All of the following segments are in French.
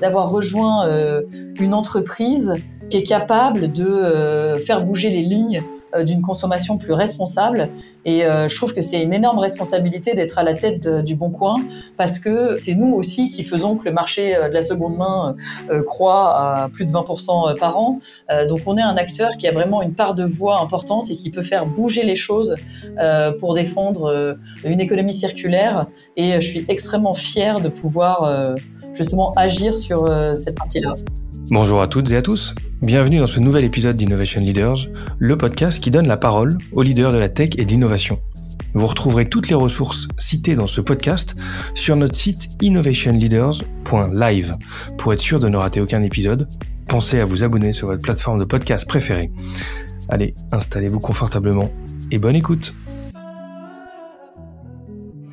D'avoir rejoint une entreprise qui est capable de faire bouger les lignes euh, d'une consommation plus responsable. Et euh, je trouve que c'est une énorme responsabilité d'être à la tête du Bon Coin parce que c'est nous aussi qui faisons que le marché euh, de la seconde main croît à plus de 20% par an. donc on est un acteur qui a vraiment une part de voix importante et qui peut faire bouger les choses pour défendre une économie circulaire. Et je suis extrêmement fière de pouvoir justement agir sur cette partie-là. Bonjour à toutes et à tous. Bienvenue dans ce nouvel épisode d'Innovation Leaders, le podcast qui donne la parole aux leaders de la tech et de l'innovation. Vous retrouverez toutes les ressources citées dans ce podcast sur notre site innovationleaders.live. Pour être sûr de ne rater aucun épisode, pensez à vous abonner sur votre plateforme de podcast préférée. Allez, installez-vous confortablement et bonne écoute.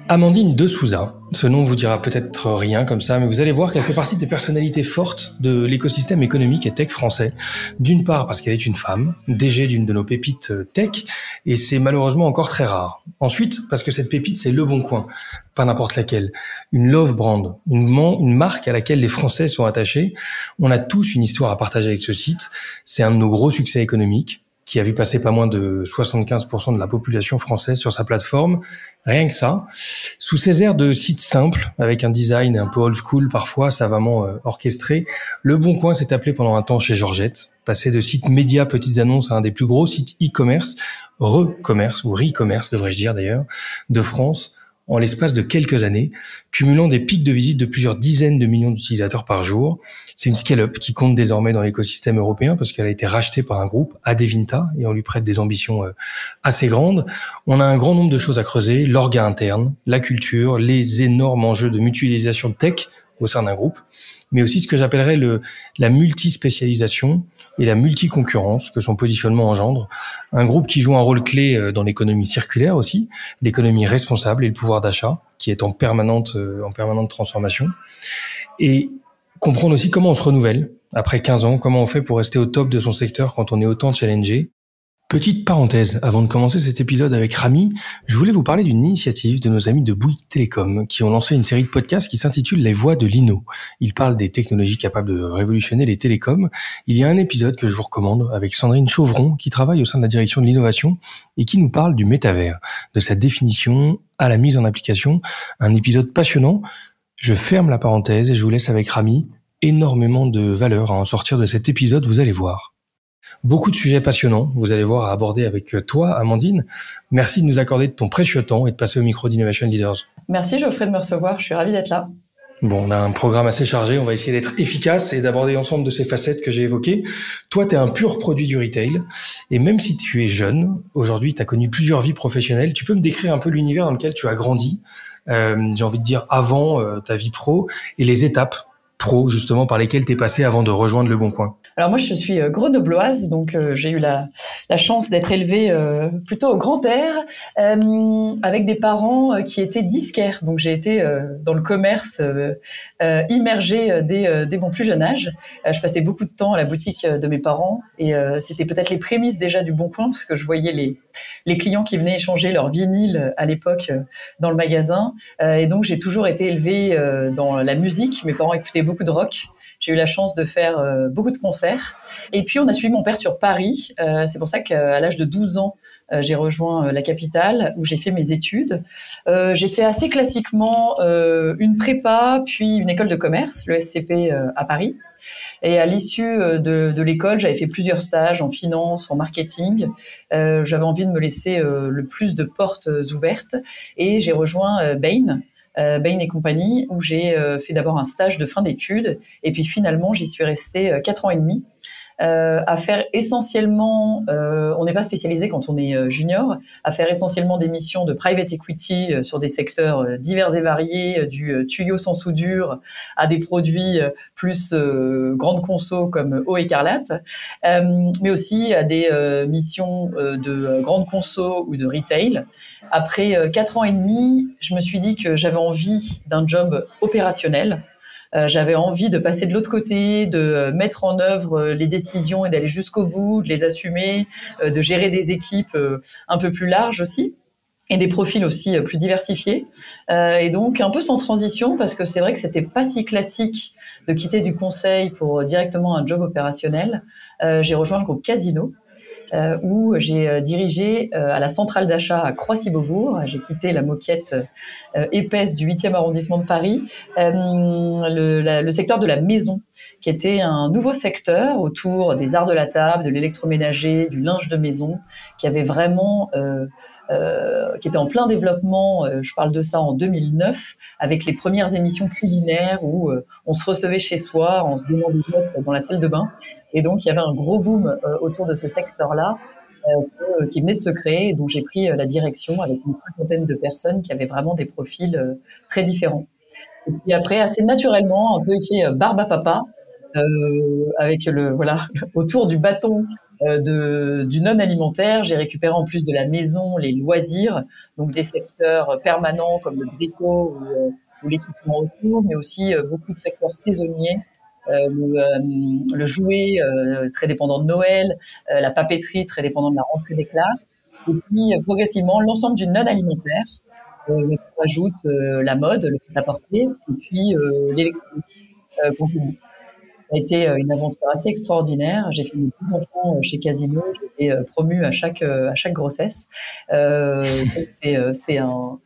Amandine de Souza, ce nom vous dira peut-être rien comme ça, mais vous allez voir qu'elle fait partie des personnalités fortes de l'écosystème économique et tech français. D'une part parce qu'elle est une femme, DG d'une de nos pépites euh, tech, et c'est malheureusement encore très rare. Ensuite parce que cette pépite c'est Le Bon Coin, pas n'importe laquelle. Une love brand, une, une marque à laquelle les Français sont attachés. On a tous une histoire à partager avec ce site. C'est un de nos gros succès économiques qui a vu passer pas moins de 75% de la population française sur sa plateforme. Rien que ça. Sous ces airs de site simple, avec un design un peu old school parfois, savamment euh, orchestré, Le Bon Coin s'est appelé pendant un temps chez Georgette, passé de site média petites annonces à un des plus gros sites e-commerce, re-commerce, ou re-commerce devrais-je dire d'ailleurs, de France, en l'espace de quelques années, cumulant des pics de visite de plusieurs dizaines de millions d'utilisateurs par jour. C'est une scale-up qui compte désormais dans l'écosystème européen parce qu'elle a été rachetée par un groupe, Adevinta, et on lui prête des ambitions euh, assez grandes. On a un grand nombre de choses à creuser, l'orga interne, la culture, les énormes enjeux de mutualisation tech au sein d'un groupe, mais aussi ce que j'appellerais le, la multispécialisation et la multiconcurrence que son positionnement engendre. Un groupe qui joue un rôle clé euh, dans l'économie circulaire aussi, l'économie responsable et le pouvoir d'achat qui est en permanente, euh, en permanente transformation. Et comprendre aussi comment on se renouvelle après 15 ans, comment on fait pour rester au top de son secteur quand on est autant challengé Petite parenthèse, avant de commencer cet épisode avec Rami, je voulais vous parler d'une initiative de nos amis de Bouygues Télécom qui ont lancé une série de podcasts qui s'intitule Les voix de l'INO. Ils parlent des technologies capables de révolutionner les télécoms. Il y a un épisode que je vous recommande avec Sandrine Chauvron qui travaille au sein de la direction de l'innovation et qui nous parle du métavers, de sa définition à la mise en application. Un épisode passionnant. Je ferme la parenthèse et je vous laisse avec Rami. Énormément de valeur à en sortir de cet épisode, vous allez voir. Beaucoup de sujets passionnants, vous allez voir, à aborder avec toi, Amandine. Merci de nous accorder de ton précieux temps et de passer au micro d'Innovation Leaders. Merci Geoffrey de me recevoir, je suis ravi d'être là. Bon, on a un programme assez chargé, on va essayer d'être efficace et d'aborder l'ensemble de ces facettes que j'ai évoquées. Toi, tu es un pur produit du retail, et même si tu es jeune, aujourd'hui, tu as connu plusieurs vies professionnelles, tu peux me décrire un peu l'univers dans lequel tu as grandi, euh, j'ai envie de dire avant euh, ta vie pro, et les étapes pro justement par lesquelles tu es passé avant de rejoindre Le Bon Coin alors moi, je suis euh, grenobloise, donc euh, j'ai eu la, chance d'être élevée euh, plutôt au grand air, avec des parents qui étaient disquaires. Donc j'ai été dans le commerce immergée dès, dès mon plus jeune âge. je passais beaucoup de temps à la boutique de mes parents et c'était peut-être les prémices déjà du Bon Coin, parce que je voyais les, les clients qui venaient échanger leur vinyle à l'époque dans le magasin. et donc j'ai toujours été élevée dans la musique. Mes parents écoutaient beaucoup de rock. J'ai eu la chance de faire beaucoup de concerts et puis on a suivi mon père sur Paris. Euh, c'est pour ça qu'à l'âge de 12 ans, euh, j'ai rejoint euh, la capitale où j'ai fait mes études. j'ai fait assez classiquement une prépa, puis une école de commerce, le SCP à Paris. Et à l'issue de, l'école, j'avais fait plusieurs stages en finance, en marketing. j'avais envie de me laisser le plus de portes ouvertes et j'ai rejoint Bain, euh, Bain et compagnie, où j'ai euh, fait d'abord un stage de fin d'études, et puis finalement j'y suis restée euh, quatre ans et demi euh, à faire essentiellement, euh, on n'est pas spécialisé quand on est euh, junior, à faire essentiellement des missions de private equity sur des secteurs divers et variés, du tuyau sans soudure à des produits plus grande conso comme eau écarlate, mais aussi à des missions de grande conso ou de retail. Après quatre ans et demi, je me suis dit que j'avais envie d'un job opérationnel euh, j'avais envie de passer de l'autre côté, de mettre en œuvre euh, les décisions et d'aller jusqu'au bout, de les assumer, euh, de gérer des équipes un peu plus larges aussi. et des profils aussi plus diversifiés. et donc un peu sans transition parce que c'est vrai que c'était pas si classique de quitter du conseil pour directement un job opérationnel. j'ai rejoint le groupe Casino euh, où j'ai euh, dirigé euh, à la centrale d'achat à Croissy-Beaubourg. J'ai quitté la moquette épaisse du 8e arrondissement de Paris, le, le, secteur de la maison qui était un nouveau secteur autour des arts de la table, de l'électroménager, du linge de maison, qui avait vraiment euh, euh, qui était en plein développement. Euh, je parle de ça en 2009, avec les premières émissions culinaires où euh, on se recevait chez soi, on se demandait notes dans la salle de bain. Et donc, il y avait un gros boom autour de ce secteur-là qui venait de se créer dont j'ai pris la direction avec une cinquantaine de personnes qui avaient vraiment des profils très différents. Et puis après, assez naturellement, un peu effet barbe à papa, avec le voilà autour du bâton euh, de, du non alimentaire. J'ai récupéré en plus de la maison les loisirs, donc des secteurs permanents comme le bricot ou, euh, l'équipement autour, mais aussi euh, beaucoup de secteurs saisonniers. Le, le, jouet très dépendant de Noël, la papeterie très dépendant de la rentrée des classes, et puis progressivement l'ensemble du non alimentaire. on ajoute la mode, le prêt-à-porter, et puis l'électronique a été euh, une aventure assez extraordinaire. J'ai fait mes deux enfants euh, chez Casino. J'ai été euh, promue à chaque à chaque grossesse. Euh, c'est un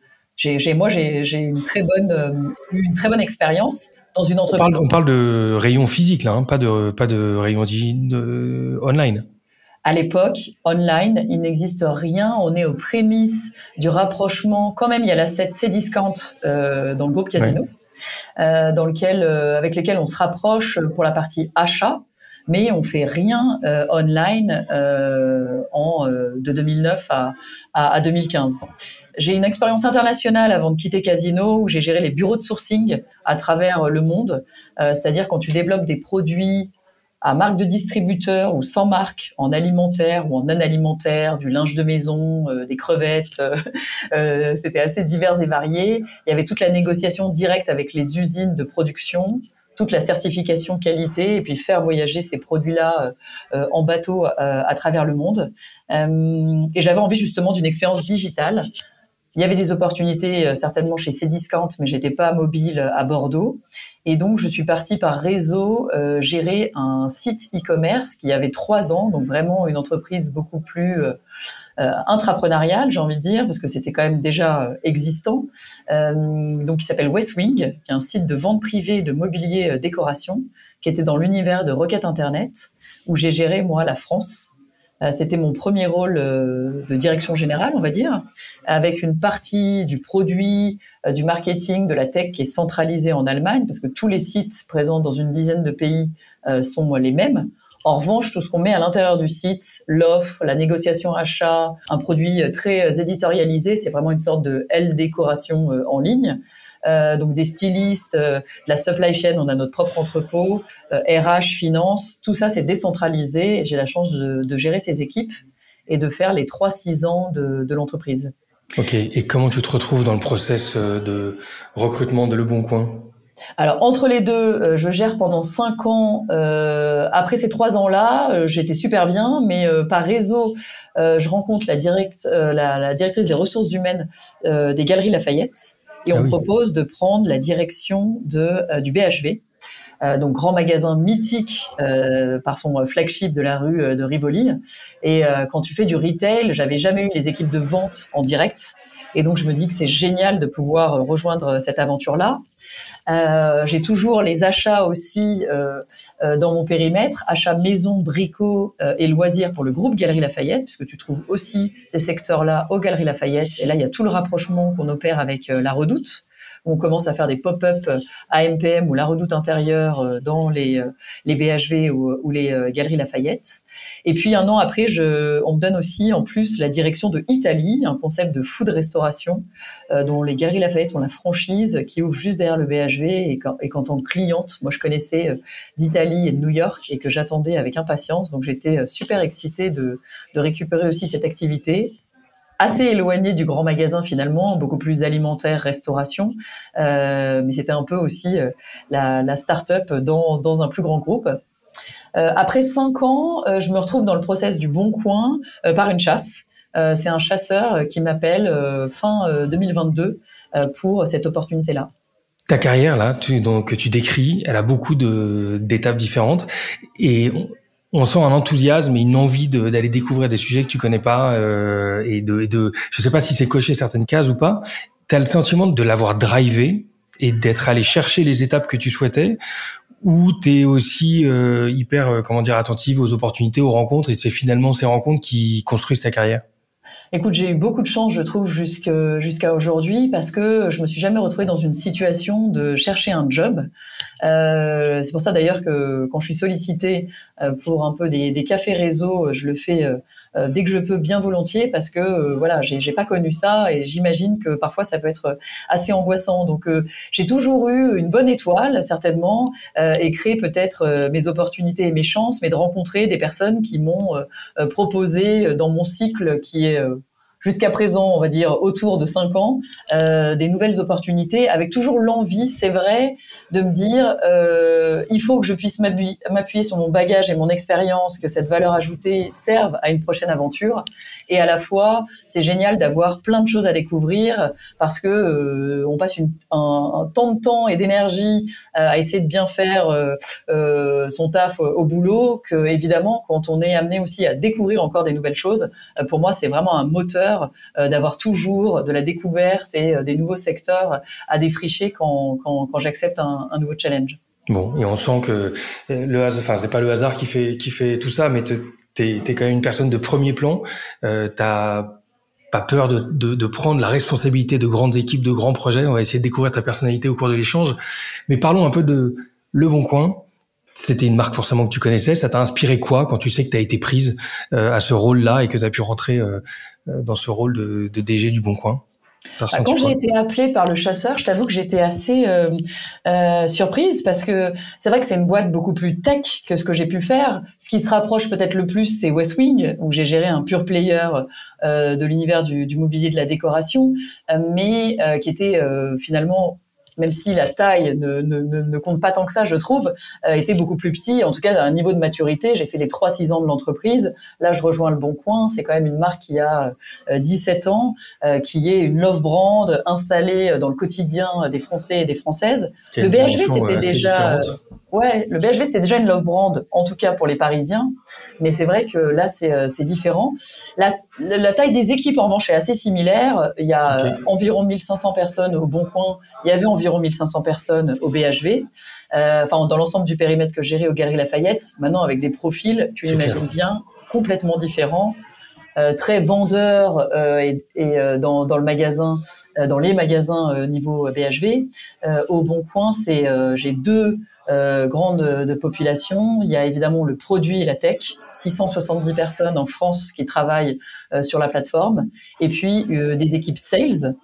moi j'ai une très bonne une très bonne expérience dans une entreprise. On parle, on parle de rayon physique là, hein, pas de pas de rayon de, online. À l'époque, online, il n'existe rien. On est aux prémices du rapprochement. Quand même, il y a la 7 C-Discount euh, dans le groupe Casino. Euh, dans lequel, euh, avec lesquels on se rapproche pour la partie achat, mais on fait rien euh, online en de 2009 à, à, à 2015. J'ai une expérience internationale avant de quitter Casino où j'ai géré les bureaux de sourcing à travers le monde. C'est-à-dire quand tu développes des produits à marque de distributeur ou sans marque, en alimentaire ou en non alimentaire, du linge de maison, euh, des crevettes, euh, euh, c'était assez divers et varié. Il y avait toute la négociation directe avec les usines de production, toute la certification qualité et puis faire voyager ces produits-là en bateau à travers le monde. et j'avais envie justement d'une expérience digitale il y avait des opportunités euh, certainement chez Cdiscount, mais j'étais pas mobile à Bordeaux. Et donc, je suis partie par réseau euh, gérer un site e-commerce qui avait trois ans, donc vraiment une entreprise beaucoup plus euh, euh intrapreneuriale, j'ai envie de dire, parce que c'était quand même déjà existant. Euh, donc, qui s'appelle Westwing, qui est un site de vente privée de mobilier décoration, qui était dans l'univers de Rocket Internet, où j'ai géré moi la France euh, c'était mon premier rôle euh, de direction générale, on va dire, avec une partie du produit, euh, du marketing, de la tech qui est centralisée en Allemagne, parce que tous les sites présents dans une dizaine de pays sont les mêmes. En revanche, tout ce qu'on met à l'intérieur du site, l'offre, la négociation achat, un produit très éditorialisé, c'est vraiment une sorte de L décoration en ligne. Euh, donc des stylistes, euh, la supply chain, on a notre propre entrepôt, RH, euh, finance, tout ça c'est décentralisé. J'ai la chance de, de, gérer ces équipes et de faire les 3-6 ans de, de l'entreprise. Ok, et comment tu te retrouves dans le process de recrutement de Le Bon Coin? Alors entre les deux, je gère pendant cinq ans. Euh, après ces trois ans-là, j'étais super bien, mais par réseau, je rencontre la, direct, la, la, directrice des ressources humaines des Galeries Lafayette, et on ah propose de prendre la direction de, euh, du BHV, euh, donc grand magasin mythique euh, par son flagship de la rue de Rivoli. Et quand tu fais du retail, j'avais jamais eu les équipes de vente en direct. Et donc je me dis que c'est génial de pouvoir rejoindre cette aventure-là. Euh, j'ai toujours les achats aussi euh, euh, dans mon périmètre, achats maison, bricots et loisirs pour le groupe Galerie Lafayette, puisque tu trouves aussi ces secteurs-là aux Galeries Lafayette. Et là, il y a tout le rapprochement qu'on opère avec la Redoute on commence à faire des pop-up euh, AMPM ou la redoute intérieure euh, dans les, euh, les BHV ou, les galeries Lafayette. Et puis un an après, je, on me donne aussi en plus la direction de Italie, un concept de food restauration dont les galeries Lafayette ont la franchise qui ouvre juste derrière le BHV et qu'en tant que cliente, moi je connaissais d'Italie et de New York et que j'attendais avec impatience. Donc j'étais super excitée de, de récupérer aussi cette activité assez éloigné du grand magasin finalement, beaucoup plus alimentaire, restauration. Euh, mais c'était un peu aussi euh, la, la start-up dans, dans un plus grand groupe. Euh, après cinq ans, euh, je me retrouve dans le process du Bon Coin par une chasse. c'est un chasseur qui m'appelle fin 2022 pour cette opportunité-là. Ta carrière là, tu, donc, que tu décris, elle a beaucoup d'étapes différentes et sent un enthousiasme et une envie d'aller découvrir des sujets que tu connais pas euh, et de, et de, je sais pas si c'est cocher certaines cases ou pas. Tu as le sentiment de l'avoir drivé et d'être allé chercher les étapes que tu souhaitais ou tu es aussi euh, hyper euh, comment dire attentive aux opportunités, aux rencontres et c'est finalement ces rencontres qui construisent ta carrière? Écoute, j'ai eu beaucoup de chance, je trouve, jusqu'à aujourd'hui, parce que je me suis jamais retrouvée dans une situation de chercher un job. Euh, c'est pour ça d'ailleurs que quand je suis sollicitée euh, pour un peu des, des cafés réseau, je le fais euh, dès que je peux, bien volontiers, parce que voilà, j'ai pas connu ça et j'imagine que parfois ça peut être assez angoissant. Donc j'ai toujours eu une bonne étoile, certainement, et créé peut-être mes opportunités et mes chances, mais de rencontrer des personnes qui m'ont proposé dans mon cycle qui est jusqu'à présent, on va dire autour de cinq ans, euh, des nouvelles opportunités, avec toujours l'envie, c'est vrai, de me dire, euh, il faut que je puisse m'appuyer sur mon bagage et mon expérience, que cette valeur ajoutée serve à une prochaine aventure. Et à la fois, c'est génial d'avoir plein de choses à découvrir parce que euh, on passe une, un, un, temps de temps et d'énergie euh, à essayer de bien faire euh, son taf au boulot, que évidemment, quand on est amené aussi à découvrir encore des nouvelles choses, pour moi, c'est vraiment un moteur euh, d'avoir toujours de la découverte et euh, des nouveaux secteurs à défricher quand, quand, j'accepte un, nouveau challenge. Bon, et on sent que euh, le hasard, enfin c'est pas le hasard qui fait qui fait tout ça, mais t'es es quand même une personne de premier plan. Euh, T'as pas peur de, de, prendre la responsabilité de grandes équipes, de grands projets. On va essayer de découvrir ta personnalité au cours de l'échange. Mais parlons un peu de Le Bon Coin. C'était une marque forcément que tu connaissais. Ça t'a inspiré quoi quand tu sais que tu as été prise à ce rôle-là et que tu as pu rentrer dans ce rôle de, de DG du Bon Coin bah, quand j'ai été appelée par le chasseur, je t'avoue que j'étais assez euh, euh, surprise parce que c'est vrai que c'est une boîte beaucoup plus tech que ce que j'ai pu faire. Ce qui se rapproche peut-être le plus, c'est West Wing, où j'ai géré un pur player euh, de l'univers du, du, mobilier de la décoration, euh, mais euh, qui était finalement même si la taille ne, ne, ne, compte pas tant que ça, je trouve, euh, était beaucoup plus petit. En tout cas, à un niveau de maturité, j'ai fait les 3-6 ans de l'entreprise. Là, je rejoins Le Bon Coin. C'est quand même une marque qui a 17 euh, ans, euh, qui est une love brand installée dans le quotidien des Français et des Françaises. Le BHV, c'était déjà... Ouais, le BHV, c'était déjà une love brand, en tout cas pour les Parisiens. Mais c'est vrai que là, c'est euh, différent. La, la, taille des équipes, en revanche, est assez similaire. Il y a environ 1500 personnes au Bon Coin. Il y avait environ 1500 personnes au BHV. Euh, enfin, dans l'ensemble du périmètre que j'ai au Galerie Lafayette. Maintenant, avec des profils, tu l'imagines bien, complètement différents. Euh, très vendeurs euh, et, et euh, dans, dans, le magasin, euh, dans les magasins niveau BHV. au Bon Coin, c'est j'ai deux euh, grande de population. Il y a évidemment le produit et la tech, 670 personnes en France qui travaillent euh, sur la plateforme, et puis euh, des équipes sales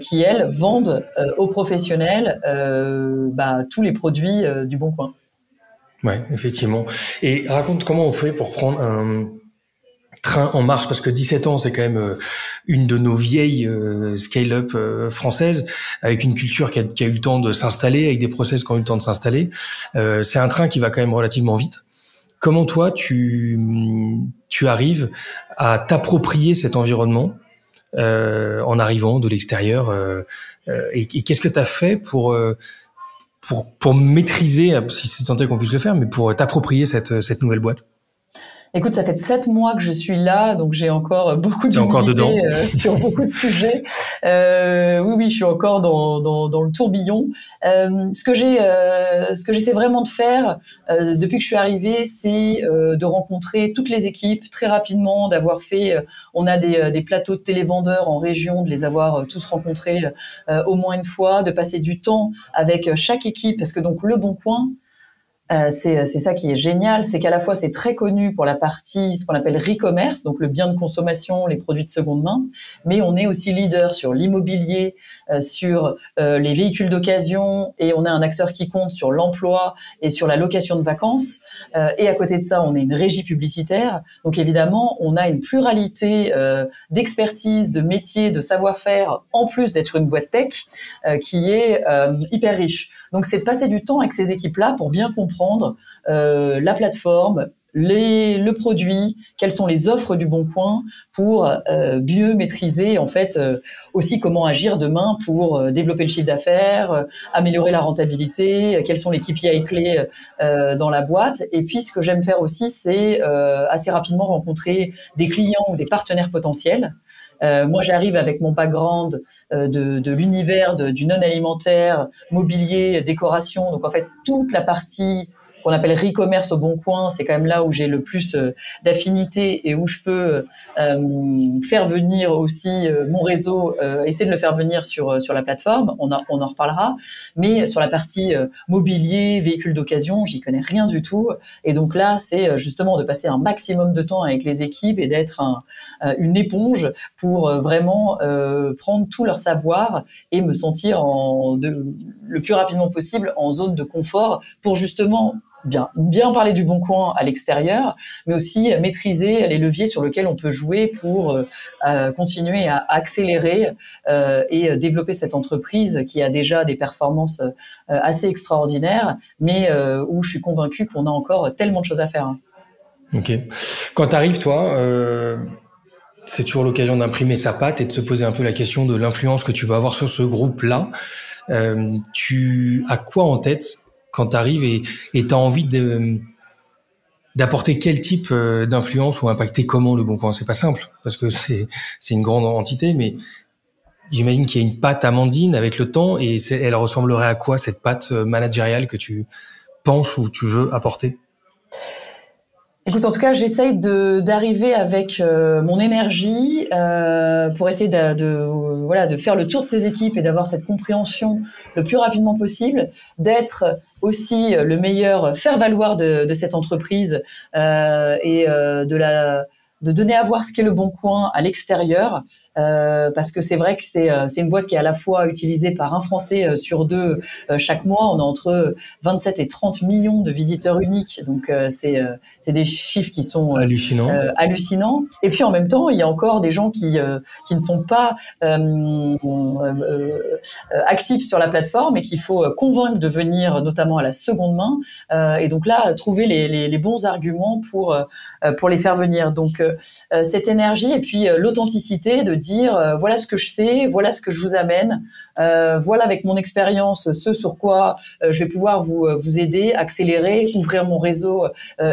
qui elles vendent aux professionnels bah, tous les produits du Bon Coin. Ouais, effectivement. Et raconte comment on fait pour prendre un train en marche parce que 17 ans c'est quand même euh, une de nos vieilles euh, scale-up euh, françaises avec une culture qui a, eu le temps de s'installer avec des process qui ont eu le temps de s'installer. C'est un train qui va quand même relativement vite. Comment toi tu tu arrives à t'approprier cet environnement en arrivant de l'extérieur et, et qu'est-ce que tu as fait pour pour pour maîtriser si c'est tenté qu'on puisse le faire mais pour t'approprier cette cette nouvelle boîte? Écoute, ça fait sept mois que je suis là, donc j'ai encore beaucoup d'humilité euh, sur beaucoup de sujets. Euh, oui, oui, je suis encore dans, dans, dans le tourbillon. Euh, ce que j'ai, euh, ce que j'essaie vraiment de faire euh, depuis que je suis arrivée, c'est de rencontrer toutes les équipes très rapidement, d'avoir fait. on a des, des plateaux de télévendeurs en région, de les avoir tous rencontrés au moins une fois, de passer du temps avec chaque équipe, parce que donc le Bon Coin, euh, c'est ça qui est génial, c'est qu'à la fois c'est très connu pour la partie ce qu'on appelle re-commerce, donc le bien de consommation, les produits de seconde main, mais on est aussi leader sur l'immobilier, euh, sur euh, les véhicules d'occasion, et on est un acteur qui compte sur l'emploi et sur la location de vacances. et à côté de ça, on est une régie publicitaire, donc évidemment on a une pluralité d'expertise, de métiers, de savoir-faire, en plus d'être une boîte tech qui est hyper riche. Donc c'est de passer du temps avec ces équipes-là pour bien comprendre euh, la plateforme, les, le produit, quelles sont les offres du Bon Coin pour euh, mieux maîtriser en fait euh, aussi comment agir demain pour euh, développer le chiffre d'affaires, améliorer la rentabilité, quels sont les KPI clés dans la boîte. Et puis ce que j'aime faire aussi, c'est assez rapidement rencontrer des clients ou des partenaires potentiels. moi, j'arrive avec mon background de, de l'univers du non alimentaire, mobilier, décoration. Donc en fait, toute la partie qu'on appelle e-commerce au bon coin, c'est quand même là où j'ai le plus euh, d'affinité et où je peux euh, faire venir aussi euh, mon réseau, essayer de le faire venir sur sur la plateforme. On, on en reparlera. Mais sur la partie mobilier, véhicule d'occasion, j'y connais rien du tout. Et donc là, c'est justement de passer un maximum de temps avec les équipes et d'être un, une éponge pour vraiment prendre tout leur savoir et me sentir en, de, le plus rapidement possible en zone de confort pour justement bien, bien parler du bon coin à l'extérieur, mais aussi maîtriser les leviers sur lesquels on peut jouer pour euh, euh, continuer à accélérer euh, et développer cette entreprise qui a déjà des performances assez extraordinaires, mais où je suis convaincu qu'on a encore tellement de choses à faire. Ok. Quand tu arrives, toi, c'est toujours l'occasion d'imprimer sa patte et de se poser un peu la question de l'influence que tu vas avoir sur ce groupe-là. tu as quoi en tête quand tu arrives et tu as envie d'apporter quel type euh, d'influence ou impacter comment le Bon Coin? C'est pas simple parce que c'est c'est une grande entité, mais j'imagine qu'il y a une patte Amandine avec le temps et elle ressemblerait à quoi cette patte euh, managériale que tu penses ou tu veux apporter? Écoute, en tout cas, j'essaye de d'arriver avec euh, mon énergie euh, pour essayer de, de, voilà de faire le tour de ces équipes et d'avoir cette compréhension le plus rapidement possible, d'être aussi le meilleur faire valoir de, de cette entreprise euh, et euh, de la de donner à voir ce qu'est le bon coin à l'extérieur euh, parce que c'est vrai que c'est euh, c'est une boîte qui est à la fois utilisée par un Français euh, sur deux chaque mois. On a entre 27 et 30 millions de visiteurs uniques, donc c'est c'est des chiffres qui sont hallucinants. hallucinants. Et puis en même temps, il y a encore des gens qui qui ne sont pas actifs sur la plateforme et qu'il faut convaincre de venir, notamment à la seconde main. et donc là, trouver les, les, les bons arguments pour pour les faire venir. Donc cette énergie et puis l'authenticité de dire euh, voilà ce que je sais, voilà ce que je vous amène, euh, voilà avec mon expérience ce sur quoi euh, je vais pouvoir vous vous aider, accélérer, ouvrir mon réseau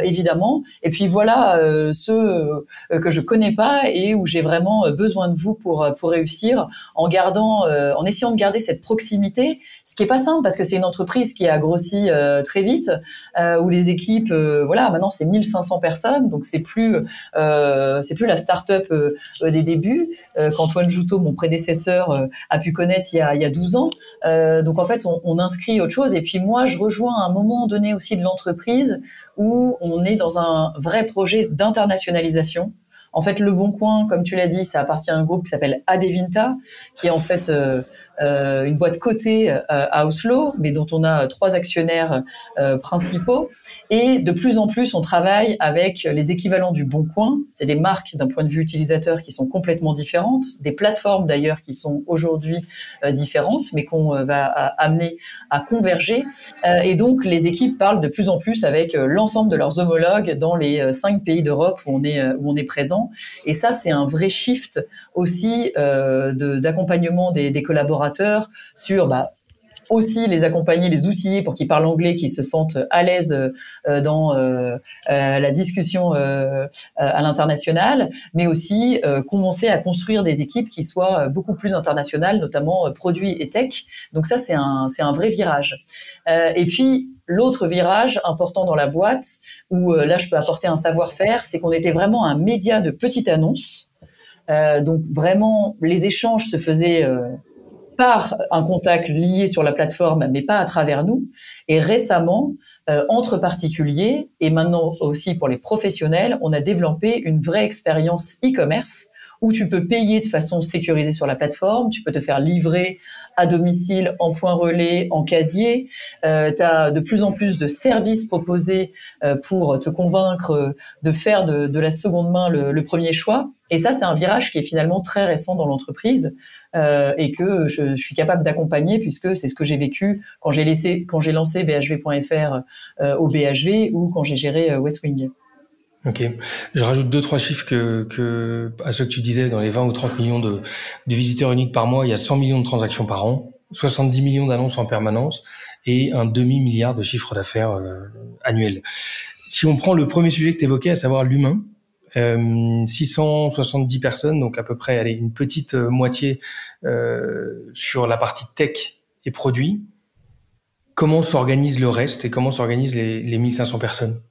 évidemment, et puis voilà ceux que je connais pas et où j'ai vraiment besoin de vous pour pour réussir, en gardant, en essayant de garder cette proximité, ce qui est pas simple parce que c'est une entreprise qui a grossi très vite, où les équipes, voilà, maintenant c'est 1500 personnes, donc c'est plus c'est plus la start-up des débuts, qu'Antoine Joutot, mon prédécesseur, euh, a pu connaître il y a, il y a 12 ans. Euh, donc en fait, on, inscrit autre chose. Et puis moi, je rejoins à un moment donné aussi de l'entreprise où on est dans un vrai projet d'internationalisation. En fait, Le Bon Coin, comme tu l'as dit, ça appartient à un groupe qui s'appelle Adevinta, qui est en fait euh, euh, une boîte cotée euh, à Oslo, mais dont on a trois actionnaires euh, principaux. Et de plus en plus, on travaille avec les équivalents du Bon Coin. C'est des marques d'un point de vue utilisateur qui sont complètement différentes, des plateformes d'ailleurs qui sont aujourd'hui différentes, mais qu'on va amener à converger. et donc, les équipes parlent de plus en plus avec l'ensemble de leurs homologues dans les cinq pays d'Europe où on est où on est présent. Et ça, c'est un vrai shift aussi d'accompagnement des, des collaborateurs sur bah, aussi les accompagner, les outiller pour qu'ils parlent anglais, qu'ils se sentent à l'aise euh, dans euh, euh, la discussion à l'international, mais aussi commencer à construire des équipes qui soient beaucoup plus internationales, notamment produits et tech. Donc ça, c'est un, c'est un vrai virage. et puis, L'autre virage important dans la boîte, où là je peux apporter un savoir-faire, c'est qu'on était vraiment un média de petite annonce. donc vraiment, les échanges se faisaient par un contact lié sur la plateforme, mais pas à travers nous. Et récemment, euh, entre particuliers et maintenant aussi pour les professionnels, on a développé une vraie expérience e-commerce où tu peux payer de façon sécurisée sur la plateforme, tu peux te faire livrer à domicile, en point relais, en casier. Euh, tu as de plus en plus de services proposés euh, pour te convaincre de faire de, de la seconde main le, le, premier choix. Et ça, c'est un virage qui est finalement très récent dans l'entreprise euh, et que je, suis capable d'accompagner puisque c'est ce que j'ai vécu quand j'ai laissé, quand j'ai lancé BHV.fr euh, au BHV ou quand j'ai géré euh, Westwing. Ok. Je rajoute deux, trois chiffres que, que, à ceux que tu disais, dans les 20 ou 30 millions de, de visiteurs uniques par mois, il y a 100 millions de transactions par an, 70 millions d'annonces en permanence et un demi-milliard de chiffres d'affaires euh, annuels. Si on prend le premier sujet que tu évoquais, à savoir l'humain, euh, 670 personnes, donc à peu près allez, une petite euh, moitié euh, sur la partie tech et produits. Comment s'organise le reste et comment s'organisent les, les 1500 personnes?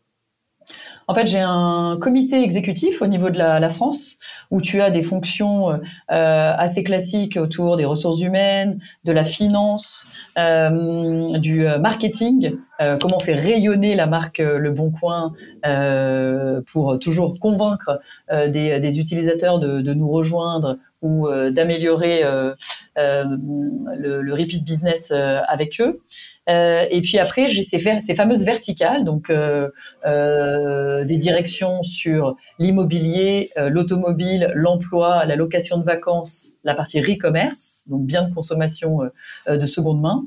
En fait, j'ai un comité exécutif au niveau de la, la, France où tu as des fonctions euh, assez classiques autour des ressources humaines, de la finance, euh, du euh, marketing, euh, comment on fait rayonner la marque euh, Le Bon Coin pour toujours convaincre des, utilisateurs de, de, nous rejoindre ou d'améliorer le, le, repeat business avec eux. Euh, et puis après, j'ai ces, ces, fameuses verticales, donc euh, euh, des directions sur l'immobilier, euh, l'automobile, l'emploi, la location de vacances, la partie e-commerce, donc bien de consommation euh, de seconde main,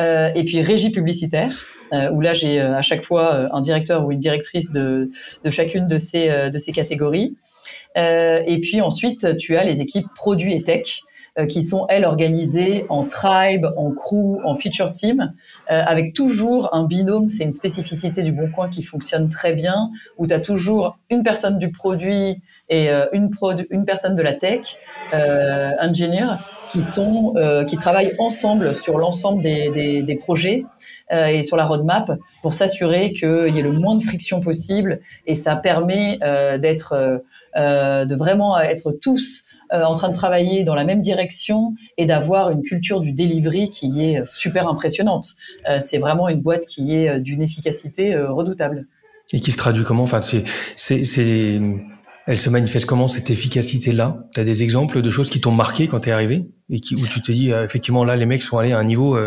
et puis régie publicitaire. où là j'ai à chaque fois un directeur ou une directrice de, de chacune de ces, de ces catégories. et puis ensuite, tu as les équipes produits et tech, euh, qui sont, elles, organisées en tribe, en crew, en feature team, euh, avec toujours un binôme. C'est une spécificité du Bon Coin qui fonctionne très bien, où tu as toujours une personne du produit et euh, une, une personne de la tech, euh, ingénieur, qui, sont, qui travaillent ensemble sur l'ensemble des, des, des projets et sur la roadmap pour s'assurer qu'il y ait le moins de friction possible et ça permet d'être de vraiment être tous euh, en train de travailler dans la même direction et d'avoir une culture du delivery qui est super impressionnante. Euh, c'est vraiment une boîte qui est euh, d'une efficacité redoutable. Et qui se traduit comment? Enfin, c'est, c'est, c'est, elle se manifeste comment cette efficacité-là? Tu as des exemples de choses qui t'ont marqué quand tu es arrivé et qui, où tu te dis effectivement là les mecs sont allés à un niveau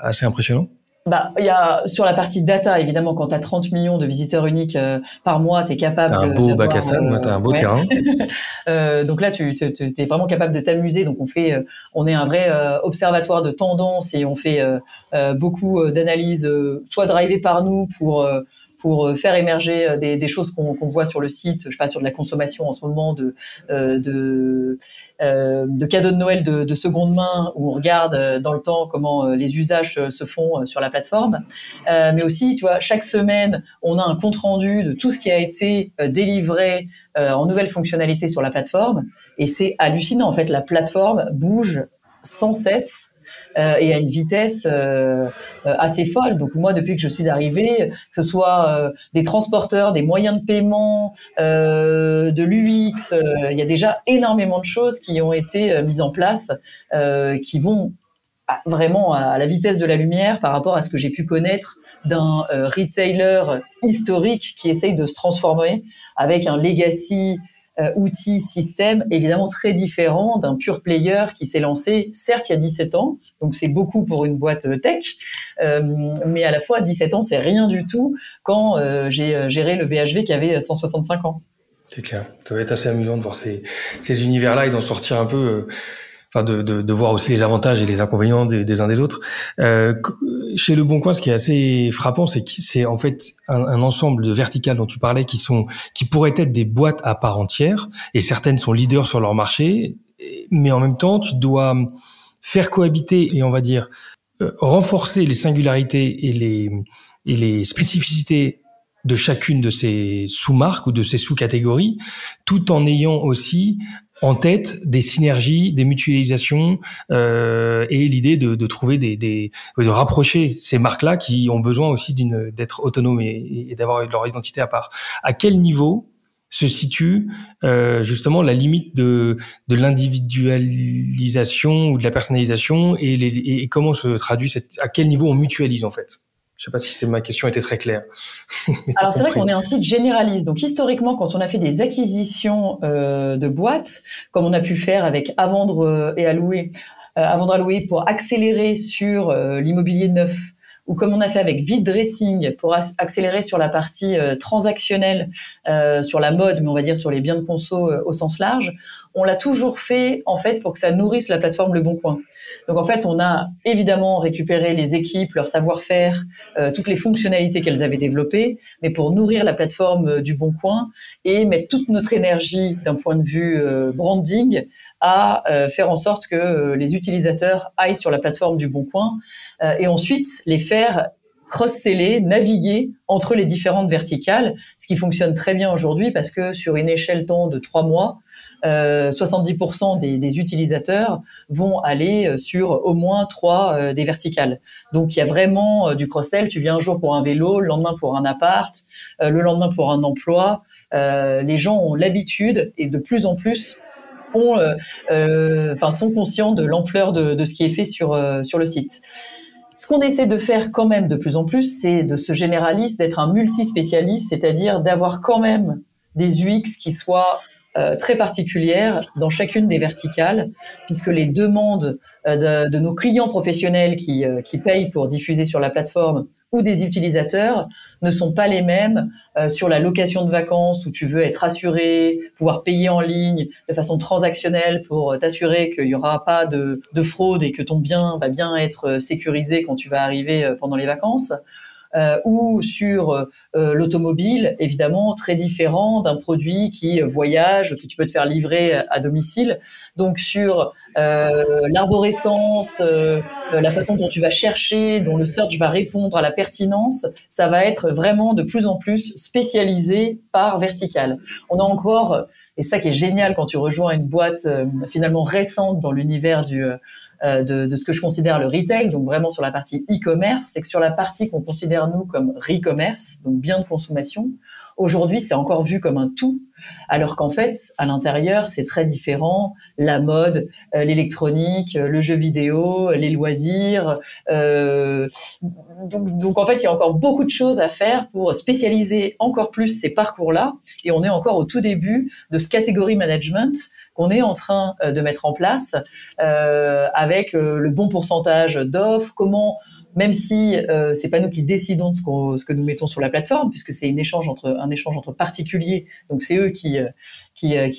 assez impressionnant? Bah, il y a sur la partie data, évidemment, quand tu as 30 millions de visiteurs uniques euh, par mois, tu es capable. T'as un beau bac à sable, euh, t'as un beau terrain. euh, donc là, tu es vraiment capable de t'amuser. Donc on fait, euh, on est un vrai observatoire de tendance et on fait beaucoup d'analyses, soit drivées par nous pour pour euh, faire émerger euh, des, choses qu'on voit sur le site, je sais pas, sur de la consommation en ce moment, de, euh, de, de cadeaux de Noël de, seconde main, où on regarde dans le temps comment les usages se font sur la plateforme. mais aussi, tu vois, chaque semaine, on a un compte rendu de tout ce qui a été délivré en nouvelles fonctionnalités sur la plateforme. Et c'est hallucinant. En fait, la plateforme bouge sans cesse euh, et à une vitesse euh, euh, assez folle. Donc moi, depuis que je suis arrivée, que ce soit des transporteurs, des moyens de paiement, de l'UX, il y a déjà énormément de choses qui ont été mises en place, qui vont vraiment à la vitesse de la lumière par rapport à ce que j'ai pu connaître d'un retailer historique qui essaye de se transformer avec un legacy euh, outils, système évidemment très différent d'un pur player qui s'est lancé, certes, il y a 17 ans, donc c'est beaucoup pour une boîte euh, tech, euh, mais à la fois 17 ans, c'est rien du tout quand j'ai géré le BHV qui avait 165 ans. C'est clair. Ça va être assez amusant de voir ces, ces univers-là et d'en sortir un peu enfin de, de, de, voir aussi les avantages et les inconvénients des, des uns des autres. Euh, chez Le Bon Coin, ce qui est assez frappant, c'est que c'est en fait un, un, ensemble de verticales dont tu parlais qui sont qui pourraient être des boîtes à part entière, et certaines sont leaders sur leur marché, mais en même temps, tu dois faire cohabiter et on va dire euh, renforcer les singularités et les et les spécificités de chacune de ces sous-marques ou de ces sous-catégories, tout en ayant aussi en tête des synergies, des mutualisations euh, et l'idée de, de, trouver des, des, de rapprocher ces marques-là qui ont besoin aussi d'une d'être autonomes et, d'avoir leur identité à part. À quel niveau se situe euh, justement la limite de, de l'individualisation ou de la personnalisation et, les, et comment se traduit cette, à quel niveau on mutualise en fait? Je sais pas si c'est ma question était très claire. Alors c'est vrai qu'on est un site généraliste. Donc historiquement, quand on a fait des acquisitions euh, de boîtes, comme on a pu faire avec Avendre et à louer, euh, à louer pour accélérer sur euh, l'immobilier neuf ou comme on a fait avec Vide Dressing pour accélérer sur la partie euh, transactionnelle, euh, sur la mode, mais on va dire sur les biens de conso au sens large, on l'a toujours fait en fait pour que ça nourrisse la plateforme Le Bon Coin. Donc en fait, on a évidemment récupéré les équipes, leur savoir-faire, toutes les fonctionnalités qu'elles avaient développées, mais pour nourrir la plateforme du Bon Coin et mettre toute notre énergie d'un point de vue branding à euh, faire en sorte que euh, les utilisateurs aillent sur la plateforme du Bon Coin euh, et ensuite les faire cross-seller, naviguer entre les différentes verticales, ce qui fonctionne très bien aujourd'hui parce que sur une échelle temps de trois mois, euh, 70% des, des, utilisateurs vont aller sur au moins trois des verticales. Donc il y a vraiment du cross-sell. Tu viens un jour pour un vélo, le lendemain pour un appart, le lendemain pour un emploi. les gens ont l'habitude et de plus en plus ont, euh, euh, enfin, sont conscients de l'ampleur de, de, ce qui est fait sur, euh, sur le site. Ce qu'on essaie de faire quand même de plus en plus, c'est de se généraliste, d'être un multispécialiste, c'est-à-dire d'avoir quand même des UX qui soient euh, très particulières dans chacune des verticales, puisque les demandes de, de, nos clients professionnels qui, qui payent pour diffuser sur la plateforme ou des utilisateurs ne sont pas les mêmes euh, sur la location de vacances où tu veux être assuré, pouvoir payer en ligne de façon transactionnelle pour t'assurer qu'il n'y aura pas de, de, fraude et que ton bien va bien être sécurisé quand tu vas arriver euh, pendant les vacances. Euh, ou sur euh, l'automobile, évidemment très différent d'un produit qui voyage, que tu peux te faire livrer à domicile. Donc sur euh, l'arborescence, la façon dont tu vas chercher, dont le search va répondre à la pertinence, ça va être vraiment de plus en plus spécialisé par vertical. On a encore et ça qui est génial quand tu rejoins une boîte finalement récente dans l'univers du euh, de, de, ce que je considère le retail, donc vraiment sur la partie e-commerce, c'est que sur la partie qu'on considère nous comme re-commerce, donc bien de consommation, aujourd'hui c'est encore vu comme un tout, alors qu'en fait à l'intérieur c'est très différent, la mode, euh, l'électronique, euh, le jeu vidéo, les loisirs, euh, donc, donc en fait il y a encore beaucoup de choses à faire pour spécialiser encore plus ces parcours-là, et on est encore au tout début de ce catégorie management qu'on est en train euh, de mettre en place euh, avec euh, le bon pourcentage d'offres, comment même si euh, c'est pas nous qui décidons de ce, que nous mettons sur la plateforme, puisque c'est un échange entre particuliers, donc c'est eux qui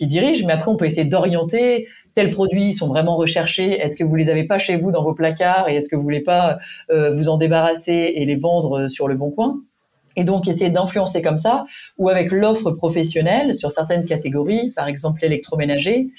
dirigent. Mais après, on peut essayer d'orienter tels produits sont vraiment recherchés. Est-ce que vous les avez pas chez vous dans vos placards et est-ce que vous voulez pas vous en débarrasser et les vendre sur le bon coin? Et donc essayer d'influencer comme ça, ou avec l'offre professionnelle sur certaines catégories, par exemple l'électroménager.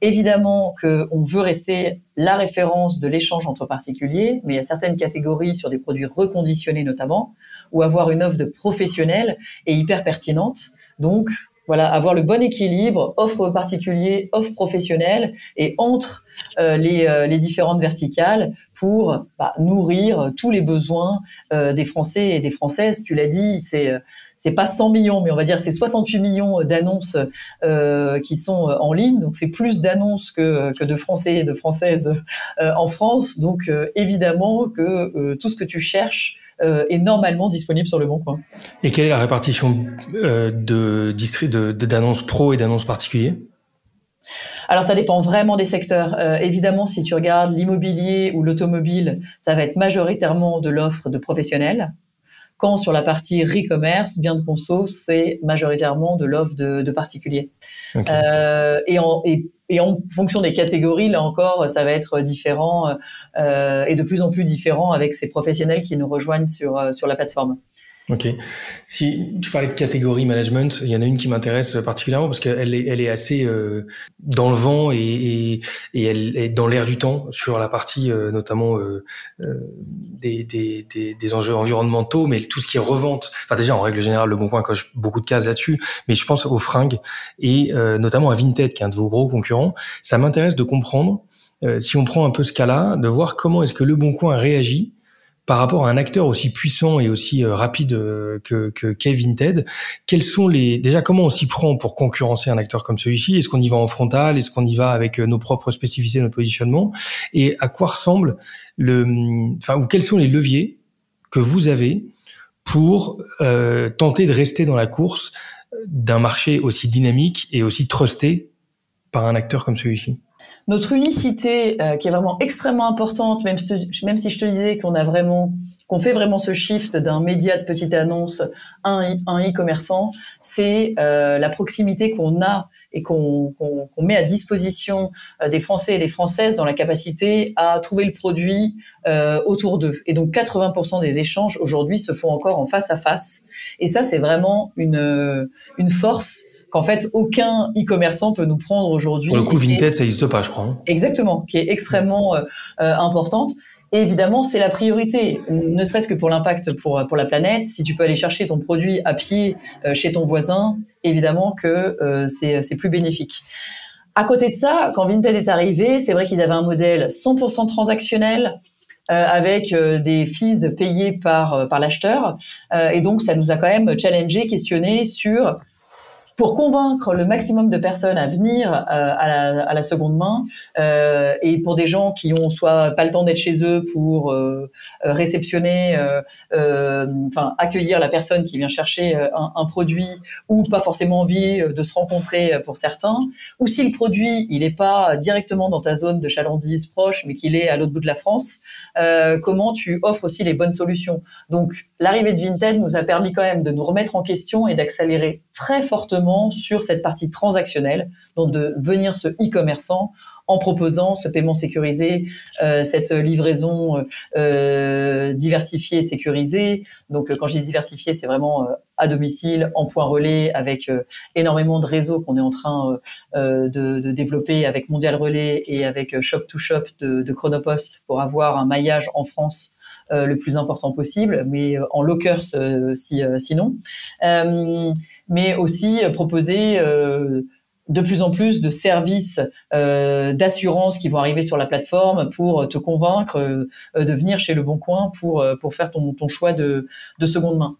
Évidemment qu'on veut rester la référence de l'échange entre particuliers, mais il y a certaines catégories sur des produits reconditionnés notamment, ou avoir une offre de professionnel est hyper pertinente. Donc voilà, avoir le bon équilibre, offre particulier, offre professionnelle, et entre euh, les, euh, différentes verticales pour bah, nourrir tous les besoins euh, des Français et des Françaises. Tu l'as dit, c'est c'est pas 100 millions, mais on va dire c'est 68 millions d'annonces euh, qui sont en ligne. Donc c'est plus d'annonces que, que de Français et de Françaises euh, en France. Donc évidemment que tout ce que tu cherches euh, est normalement disponible sur le Bon Coin. Et quelle est la répartition euh, de d'annonces pro et d'annonces particuliers alors ça dépend vraiment des secteurs. Euh, évidemment, si tu regardes l'immobilier ou l'automobile, ça va être majoritairement de l'offre de professionnels. Quand sur la partie e-commerce, bien de conso, c'est majoritairement de l'offre de, de particuliers. Euh, et, en, et et en fonction des catégories, là encore, ça va être différent euh, et de plus en plus différent avec ces professionnels qui nous rejoignent sur, euh, sur la plateforme. Ok. Si tu parlais de catégorie management, il y en a une qui m'intéresse particulièrement parce qu'elle est, elle est assez euh, dans le vent et, et, et, elle est dans l'air du temps sur la partie euh, notamment euh, euh, des, des, des, des, enjeux environnementaux, mais tout ce qui est revente. Enfin déjà en règle générale, le Bon Coin coche beaucoup de cases là-dessus, mais je pense aux fringues et euh, notamment à Vinted, qui est un de vos gros concurrents. Ça m'intéresse de comprendre si on prend un peu ce cas-là, de voir comment est-ce que le Bon Coin réagit par rapport à un acteur aussi puissant et aussi euh, rapide euh, que, Kevin Ted, quels sont les déjà comment on s'y prend pour concurrencer un acteur comme celui-ci? Est-ce qu'on y va en frontal? Est-ce qu'on y va avec euh, nos propres spécificités, notre positionnement? Et à quoi ressemble le, enfin ou quels sont les leviers que vous avez pour tenter de rester dans la course d'un marché aussi dynamique et aussi trusté par un acteur comme celui-ci? Notre unicité, euh, qui est vraiment extrêmement importante, même, même si je te disais qu'on a vraiment qu'on fait vraiment ce shift d'un média de petite annonce à un e-commerçant, c'est la proximité qu'on a et qu'on met à disposition euh, des Français et des Françaises dans la capacité à trouver le produit euh, autour d'eux. Et donc 80% des échanges aujourd'hui se font encore en face à face. Et ça, c'est vraiment une, une force qu'en fait aucun e-commerçant peut nous prendre aujourd'hui. Pour le coup, Vinted, ça n'existe pas, je crois. Hein. Exactement, qui est extrêmement euh, importante. Et évidemment, c'est la priorité, ne serait-ce que pour l'impact pour, pour la planète. Si tu peux aller chercher ton produit à pied euh, chez ton voisin, évidemment que euh, c'est plus bénéfique. À côté de ça, quand Vinted est arrivé, c'est vrai qu'ils avaient un modèle 100% transactionnel, euh, avec des fees payées par par l'acheteur et donc ça nous a quand même challengé, questionné sur pour convaincre le maximum de personnes à venir euh, à, la, à, la, seconde main euh, et pour des gens qui ont soit pas le temps d'être chez eux pour euh, réceptionner, enfin accueillir la personne qui vient chercher un, un, produit ou pas forcément envie de se rencontrer pour certains, ou si le produit il n'est pas directement dans ta zone de chalandise proche mais qu'il est à l'autre bout de la France, comment tu offres aussi les bonnes solutions? Donc l'arrivée de Vinted nous a permis quand même de nous remettre en question et d'accélérer très fortement sur cette partie transactionnelle, donc de venir ce e-commerçant en proposant ce paiement sécurisé, euh, cette livraison euh, diversifiée et sécurisée. Donc, quand je dis diversifiée, c'est vraiment euh, à domicile, en point relais, avec énormément de réseaux qu'on est en train de, développer avec Mondial Relais et avec Shop to Shop de, de Chronopost pour avoir un maillage en France le plus important possible, mais en lockers si, sinon mais aussi euh, proposer euh, de plus en plus de services euh, d'assurance qui vont arriver sur la plateforme pour te convaincre de venir chez Le Bon Coin pour, pour faire ton, ton choix de, de seconde main.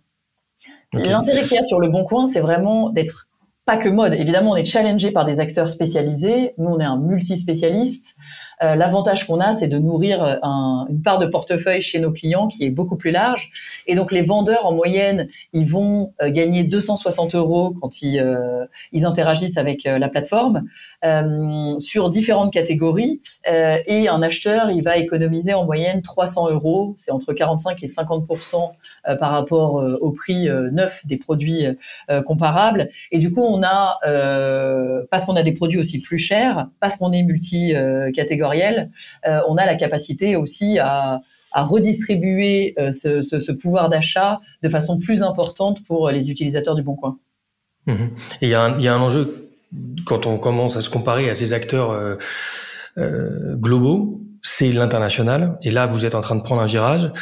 L'intérêt qu'il y a sur Le Bon Coin, c'est vraiment d'être pas que mode. Évidemment, on est challengé par des acteurs spécialisés. Nous, on est un multispécialiste. Euh, l'avantage qu'on a, c'est de nourrir euh, une part de portefeuille chez nos clients qui est beaucoup plus large. Et donc les vendeurs, en moyenne, ils vont euh, gagner 260 euros quand ils, ils interagissent avec la plateforme sur différentes catégories. et un acheteur, il va économiser en moyenne 300 euros. C'est entre 45 et 50% par rapport au prix neuf des produits comparables. Et du coup, on a, parce qu'on a des produits aussi plus chers, parce qu'on est multi-catégorie, euh, on a la capacité aussi à, redistribuer euh, ce, pouvoir d'achat de façon plus importante pour les utilisateurs du Bon Coin. Mhm. il y, a un enjeu quand on commence à se comparer à ces acteurs euh, globaux, c'est l'international. Et là, vous êtes en train de prendre un virage.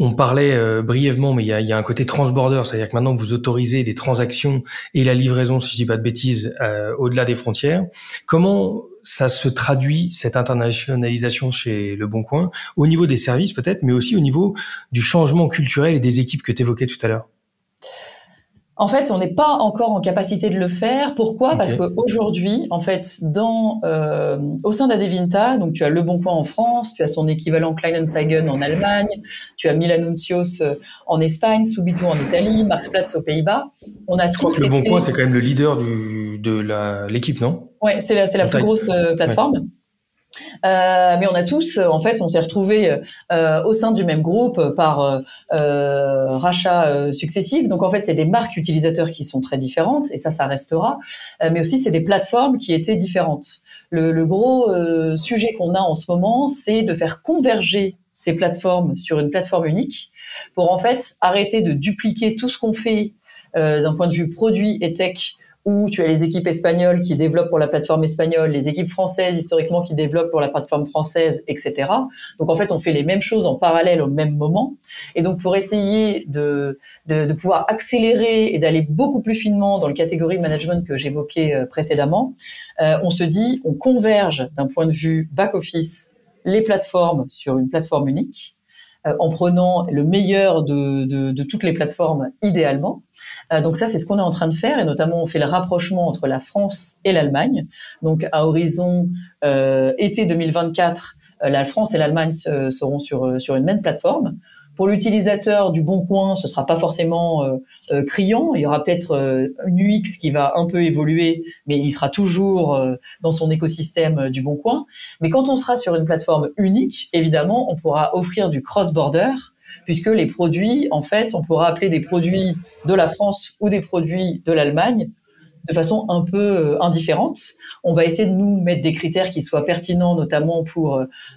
On parlait euh, brièvement, mais il y a, un côté transborder, c'est-à-dire que maintenant vous autorisez des transactions et la livraison, si je dis pas de bêtises, euh, au-delà des frontières. Comment ça se traduit cette internationalisation chez Le Bon Coin au niveau des services peut-être, mais aussi au niveau du changement culturel et des équipes que tu évoquais tout à l'heure en fait, on n'est pas encore en capacité de le faire. Pourquoi? Parce qu'aujourd'hui, en fait, dans euh, au sein d'Adevinta, donc tu as Le Bon Coin en France, tu as son équivalent Kleinanzeigen en Allemagne, tu as Milanuncios euh, en Espagne, Subito en Italie, Marktplatz aux Pays-Bas. On a tous Le Bon Coin, c'est quand même le leader du, de l'équipe, non? Ouais, c'est la, c'est la plus grosse euh, plateforme. Euh, mais on a tous, en fait, on s'est retrouvés euh, au sein du même groupe par euh, rachats successifs. Donc en fait, c'est des marques utilisateurs qui sont très différentes, et ça, ça restera. mais aussi, c'est des plateformes qui étaient différentes. Le, le gros sujet qu'on a en ce moment, c'est de faire converger ces plateformes sur une plateforme unique pour en fait arrêter de dupliquer tout ce qu'on fait d'un point de vue produit et tech où tu as les équipes espagnoles qui développent pour la plateforme espagnole, les équipes françaises historiquement qui développent pour la plateforme française, etc. Donc en fait, on fait les mêmes choses en parallèle au même moment. Et donc pour essayer de, de, de pouvoir accélérer et d'aller beaucoup plus finement dans le catégorie management que j'évoquais euh, précédemment, euh, on se dit, on converge d'un point de vue back-office les plateformes sur une plateforme unique, euh, en prenant le meilleur de, de, de toutes les plateformes idéalement. Euh, donc ça, c'est ce qu'on est en train de faire, et notamment on fait le rapprochement entre la France et l'Allemagne. Donc à horizon euh, été 2024, euh, la France et l'Allemagne seront sur sur une même plateforme. Pour l'utilisateur du Bon Coin, ce sera pas forcément criant. Il y aura peut-être une UX qui va un peu évoluer, mais il sera toujours dans son écosystème du Bon Coin. Mais quand on sera sur une plateforme unique, évidemment, on pourra offrir du cross-border puisque les produits, en fait, on pourra appeler des produits de la France ou des produits de l'Allemagne de façon un peu euh, indifférente. On va essayer de nous mettre des critères qui soient pertinents, notamment pour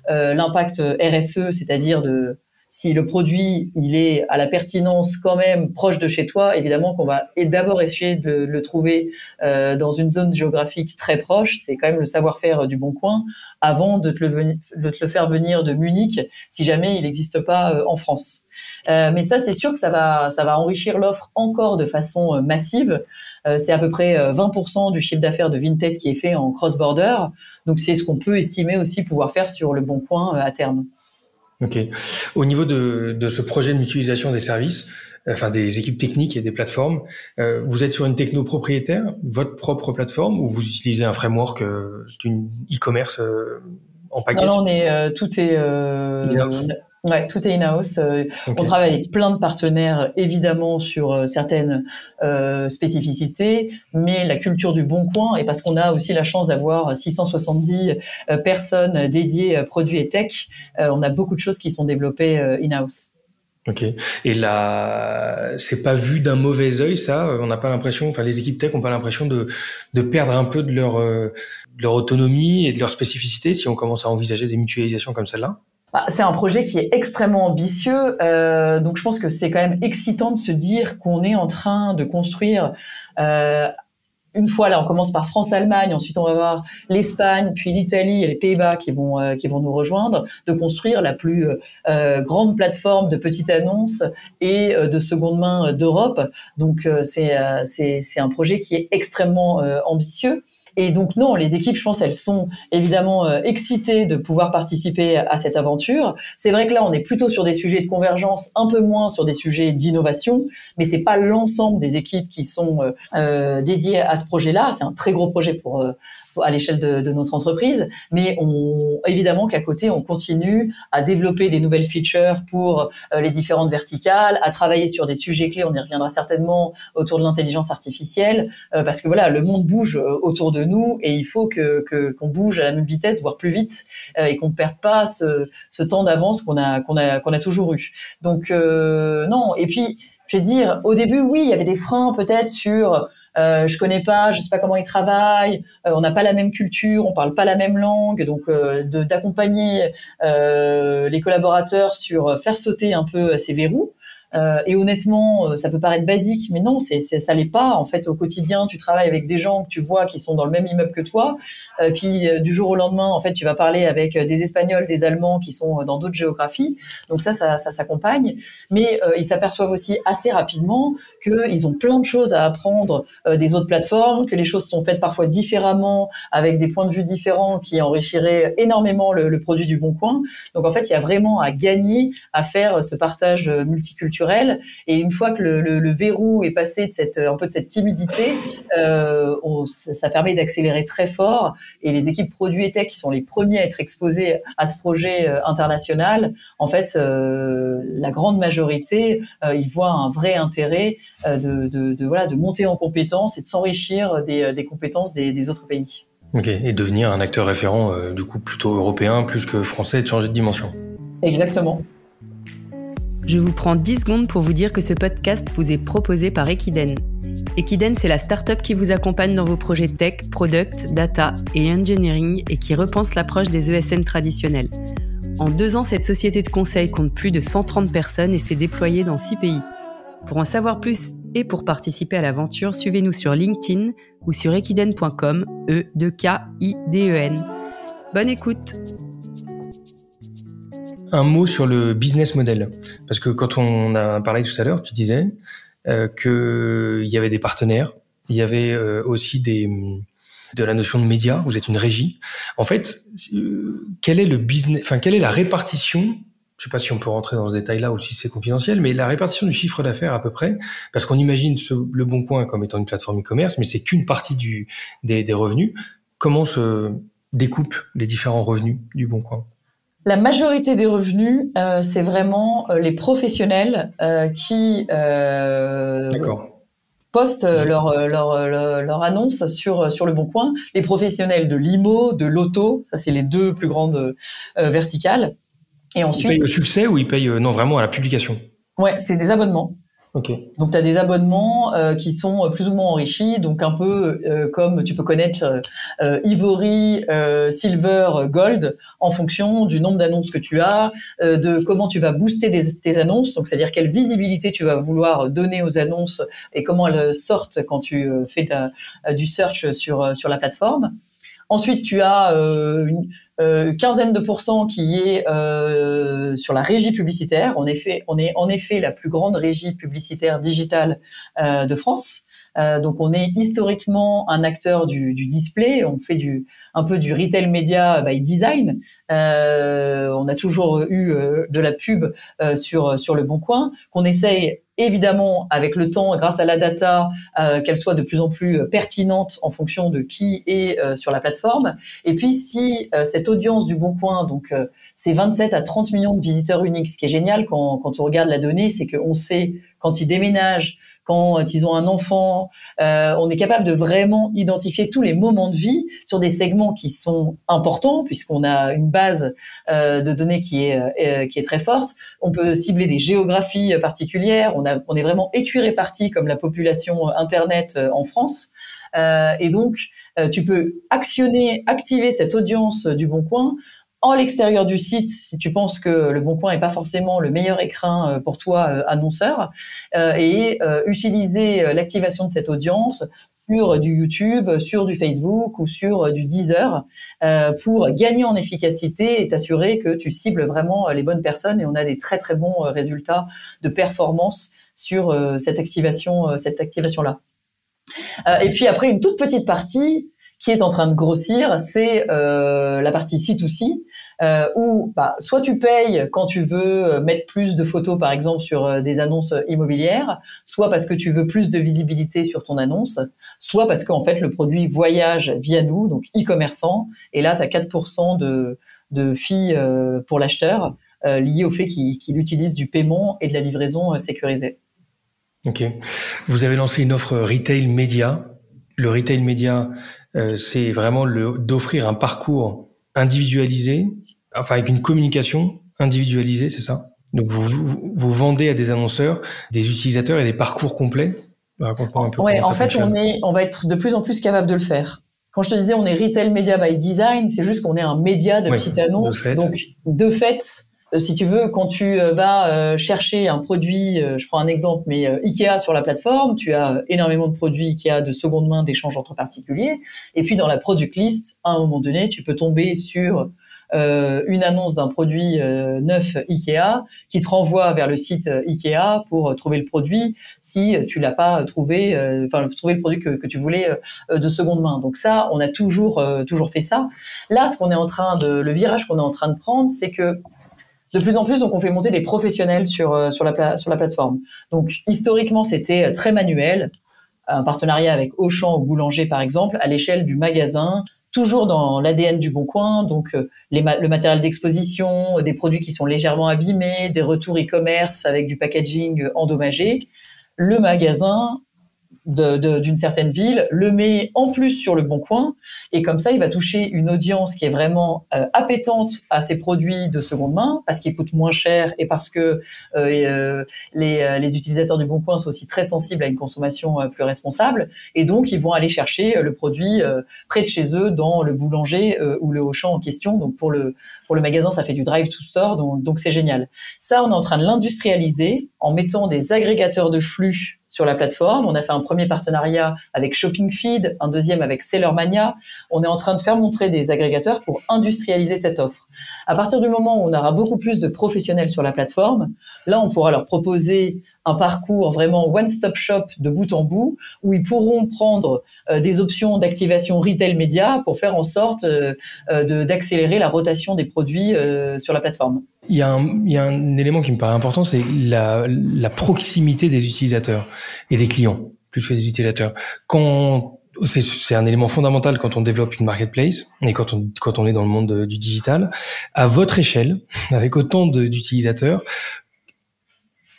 euh, l'impact RSE, c'est-à-dire de si le produit il est à la pertinence quand même proche de chez toi, évidemment qu'on va d'abord essayer de le trouver euh, dans une zone géographique très proche. C'est quand même le savoir-faire du Bon Coin avant de te, le, de te le faire venir de Munich si jamais il n'existe pas en France. Euh, mais ça, c'est sûr que ça va, ça va enrichir l'offre encore de façon massive. Euh, c'est à peu près 20% du chiffre d'affaires de Vinted qui est fait en cross-border. Donc, c'est ce qu'on peut estimer aussi pouvoir faire sur le bon coin à terme. Ok. Au niveau de, de ce projet de mutualisation des services, enfin des équipes techniques et des plateformes, euh, vous êtes sur une techno propriétaire, votre propre plateforme, ou vous utilisez un framework euh, d'une e-commerce euh, en package? Non, non, on est tout est Ouais, tout est in-house. Euh, on travaille avec plein de partenaires, évidemment, sur euh, certaines euh, spécificités, mais la culture du bon coin, et parce qu'on a aussi la chance d'avoir 670 euh, personnes dédiées produits et tech, on a beaucoup de choses qui sont développées in-house. Ok. Et là, c'est pas vu d'un mauvais œil, ça? On n'a pas l'impression, enfin, les équipes tech n'ont pas l'impression de, de perdre un peu de leur, de leur autonomie et de leur spécificité si on commence à envisager des mutualisations comme celle-là? Bah, c'est un projet qui est extrêmement ambitieux, euh, donc je pense que c'est quand même excitant de se dire qu'on est en train de construire. Euh, une fois là, on commence par France-Allemagne, ensuite on va voir l'Espagne, puis l'Italie et les Pays-Bas qui vont euh, qui vont nous rejoindre, de construire la plus euh, grande plateforme de petites annonces et de seconde main d'Europe. Donc c'est c'est c'est un projet qui est extrêmement ambitieux. Et donc non, les équipes, je pense, elles sont évidemment euh, excitées de pouvoir participer à cette aventure. C'est vrai que là, on est plutôt sur des sujets de convergence, un peu moins sur des sujets d'innovation, mais c'est pas l'ensemble des équipes qui sont euh, euh dédiées à ce projet-là. C'est un très gros projet pour à l'échelle de, de, notre entreprise, mais on, évidemment qu'à côté, on continue à développer des nouvelles features pour euh, les différentes verticales, à travailler sur des sujets clés. On y reviendra certainement autour de l'intelligence artificielle, euh, parce que voilà, le monde bouge euh, autour de nous et il faut que qu'on bouge à la même vitesse, voire plus vite, et qu'on ne perde pas ce, ce temps d'avance qu'on a qu'on a qu'on a toujours eu. Donc non. Et puis, je vais dire, au début, oui, il y avait des freins peut-être sur euh, je connais pas, je sais pas comment ils travaillent, euh, on n'a pas la même culture, on parle pas la même langue, donc euh, d'accompagner euh, les collaborateurs sur faire sauter un peu ces verrous. Euh, et honnêtement, euh, ça peut paraître basique, mais non, c'est, ça l'est pas. En fait, au quotidien, tu travailles avec des gens que tu vois qui sont dans le même immeuble que toi. Euh, puis du jour au lendemain, en fait, tu vas parler avec des Espagnols, des Allemands qui sont dans d'autres géographies. Donc ça, ça, s'accompagne. Mais ils s'aperçoivent aussi assez rapidement qu'ils ont plein de choses à apprendre des autres plateformes, que les choses sont faites parfois différemment, avec des points de vue différents qui enrichiraient énormément le produit du Bon Coin. Donc en fait, il y a vraiment à gagner à faire ce partage multiculturel et une fois que le, verrou est passé de cette un peu de cette timidité, euh, ça permet d'accélérer très fort. Et les équipes produits et tech qui sont les premiers à être exposés à ce projet euh, international, en fait, euh, la grande majorité, ils voient un vrai intérêt de, voilà de monter en compétences et de s'enrichir des, compétences des, autres pays. Ok, et devenir un acteur référent du coup plutôt européen plus que français et de changer de dimension. Exactement. Je vous prends 10 secondes pour vous dire que ce podcast vous est proposé par Equiden. Equiden, c'est la startup qui vous accompagne dans vos projets tech, product, data et engineering et qui repense l'approche des ESN traditionnels. En deux ans, cette société de conseil compte plus de 130 personnes et s'est déployée dans 6 pays. Pour en savoir plus et pour participer à l'aventure, suivez-nous sur LinkedIn ou sur equiden.com, e 2 k i d e n. Bonne écoute un mot sur le business model. Parce que quand on a parlé tout à l'heure, tu disais euh, qu'il y avait des partenaires, il y avait euh, aussi des de la notion de média, vous êtes une régie. En fait, euh, quel est le business, enfin, quelle est la répartition je sais pas si on peut rentrer dans ce détail-là ou si c'est confidentiel, mais la répartition du chiffre d'affaires à peu près, parce qu'on imagine ce, le Bon Coin comme étant une plateforme e-commerce, mais c'est qu'une partie du, des, des revenus. Comment se découpent les différents revenus du Bon Coin? La majorité des revenus, euh, c'est vraiment euh, les professionnels euh, qui postent leur, leur, leur, annonce sur, sur le Bon Coin. Les professionnels de l'IMO, de l'auto, ça c'est les deux plus grandes verticales. Et ensuite. Ils payent au succès ou ils payent non vraiment à la publication? Ouais, c'est des abonnements. Donc tu as des abonnements euh, qui sont plus ou moins enrichis, donc un peu euh, comme tu peux connaître euh, Ivory, Silver, Gold, en fonction du nombre d'annonces que tu as, de comment tu vas booster tes annonces, donc c'est-à-dire quelle visibilité tu vas vouloir donner aux annonces et comment elles sortent quand tu fais du search sur sur la plateforme. Ensuite, tu as euh, une euh, quinzaine de pourcents qui est euh, sur la régie publicitaire. On est en effet la plus grande régie publicitaire digitale de France. donc, on est historiquement un acteur du, display. On fait un peu du retail media by design. On a toujours eu de la pub sur sur le Bon Coin qu'on essaye évidemment avec le temps, grâce à la data, euh, qu'elle soit de plus en plus pertinente en fonction de qui est euh, sur la plateforme. Et puis si euh, cette audience du Bon Coin, donc c'est 27 à 30 millions de visiteurs uniques, ce qui est génial quand, quand on regarde la donnée, c'est qu'on sait quand ils déménagent, quand ils ont un enfant. Euh, on est capable de vraiment identifier tous les moments de vie sur des segments qui sont importants puisqu'on a une base euh, de données qui est euh, qui est très forte. On peut cibler des géographies particulières. On a on est vraiment écuiré parti comme la population internet en France. et donc tu peux actionner, activer cette audience du Bon Coin en l'extérieur du site, si tu penses que le Bon Coin n'est pas forcément le meilleur écrin euh, pour toi, euh, annonceur, euh, et utiliser l'activation de cette audience sur du YouTube, sur du Facebook ou sur du Deezer pour gagner en efficacité et t'assurer que tu cibles vraiment les bonnes personnes. Et on a des très très bons résultats de performance sur cette activation, cette activation là. et puis après une toute petite partie qui est en train de grossir, c'est euh, la partie C2C, euh, où bah, soit tu payes quand tu veux euh, mettre plus de photos, par exemple, sur euh, des annonces immobilières, soit parce que tu veux plus de visibilité sur ton annonce, soit parce qu'en fait, le produit voyage via nous, donc e-commerçant, et là, tu as 4% de, de filles pour l'acheteur, lié au fait qu'il utilise du paiement et de la livraison sécurisée. Ok. Vous avez lancé une offre retail média. Le retail média, euh, c'est vraiment d'offrir un parcours individualisé, enfin avec une communication individualisée, c'est ça Donc vous, vous, vendez à des annonceurs des utilisateurs et des parcours complets Raconte-moi un peu. Ouais, en fait, on, est, on va être de plus en plus capable de le faire. Quand je te disais on est retail media by design, c'est juste qu'on est un média de petite annonce. Donc de fait, si tu veux, quand tu euh, vas euh, chercher un produit, je prends un exemple, mais Ikea sur la plateforme, tu as énormément de produits Ikea de seconde main d'échange entre particuliers. Et puis dans la product list, à un moment donné, tu peux tomber sur une annonce d'un produit neuf Ikea qui te renvoie vers le site Ikea pour trouver le produit si tu l'as pas trouvé, enfin trouver le produit que, que tu voulais de seconde main. Donc ça, on a toujours toujours fait ça. Là, ce qu'on est en train de, le virage qu'on est en train de prendre, c'est que de plus en plus, donc on fait monter des professionnels sur euh, sur la sur la plateforme. Donc historiquement, c'était euh, très manuel, un partenariat avec Auchan ou Boulanger par exemple, à l'échelle du magasin, toujours dans l'ADN du Bon Coin, donc euh, le matériel d'exposition, des produits qui sont légèrement abîmés, des retours e-commerce avec du packaging endommagé. Le magasin d'une certaine ville, le met en plus sur le bon coin, et comme ça, il va toucher une audience qui est vraiment euh, appétente à ces produits de seconde main, parce qu'ils coûtent moins cher et parce que euh, euh les, euh, les, utilisateurs du bon coin sont aussi très sensibles à une consommation plus responsable, et donc ils vont aller chercher le produit près de chez eux, dans le boulanger ou le Auchan en question. Donc pour le pour le magasin, ça fait du drive to store, donc donc c'est génial. Ça, on est en train de l'industrialiser en mettant des agrégateurs de flux sur la plateforme. On a fait un premier partenariat avec Shopping Feed, un deuxième avec Sellermania. On est en train de faire montrer des agrégateurs pour industrialiser cette offre. À partir du moment où on aura beaucoup plus de professionnels sur la plateforme, là, on pourra leur proposer un parcours vraiment one-stop shop de bout en bout, où ils pourront prendre euh, des options d'activation retail média pour faire en sorte euh, euh, d'accélérer la rotation des produits sur la plateforme. Il y, a un, il y, a un, élément qui me paraît important, c'est la, la proximité des utilisateurs et des clients, plus que des utilisateurs. Quand c'est un élément fondamental quand on développe une marketplace et quand on, quand on est dans le monde du digital. À votre échelle, avec autant d'utilisateurs,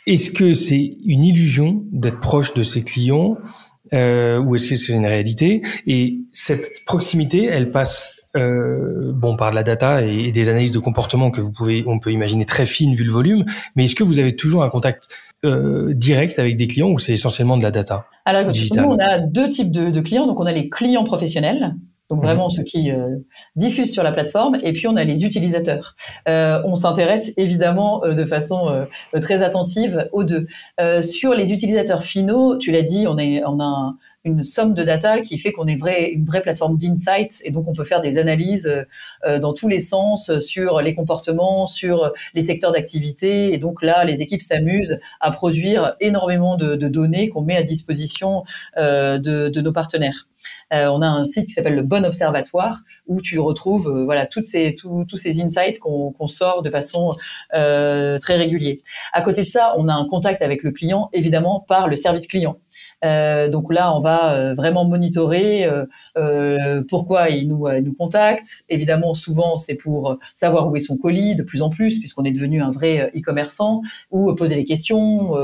est-ce que c'est une illusion d'être proche de ses clients euh, ou est-ce que c'est une réalité? Et cette proximité, elle passe euh, bon, par de la data et, des analyses de comportement que vous pouvez, on peut imaginer très fines vu le volume, mais est-ce que vous avez toujours un contact euh, direct avec des clients ou c'est essentiellement de la data Alors, nous, on a deux types de, de clients. Donc, on a les clients professionnels donc vraiment mhm. ceux qui euh, diffusent sur la plateforme, et puis on a les utilisateurs. Euh, on s'intéresse évidemment euh, de façon euh, très attentive aux deux. sur les utilisateurs finaux, tu l'as dit, on, est, on a une somme de data qui fait qu'on est une vraie plateforme d'insight et donc on peut faire des analyses euh, dans tous les sens sur les comportements, sur les secteurs d'activité et donc là les équipes s'amusent à produire énormément de, de données qu'on met à disposition euh, de, de, nos partenaires. Euh, on a un site qui s'appelle le Bon Observatoire où tu retrouves euh, voilà toutes ces tous ces insights qu'on qu'on sort de façon euh, très régulière. À côté de ça, on a un contact avec le client évidemment par le service client. Euh, donc là, on va euh, vraiment monitorer euh, pourquoi il nous, nous contacte. Évidemment, souvent, c'est pour savoir où est son colis, de plus en plus, puisqu'on est devenu un vrai e-commerçant, ou poser des questions,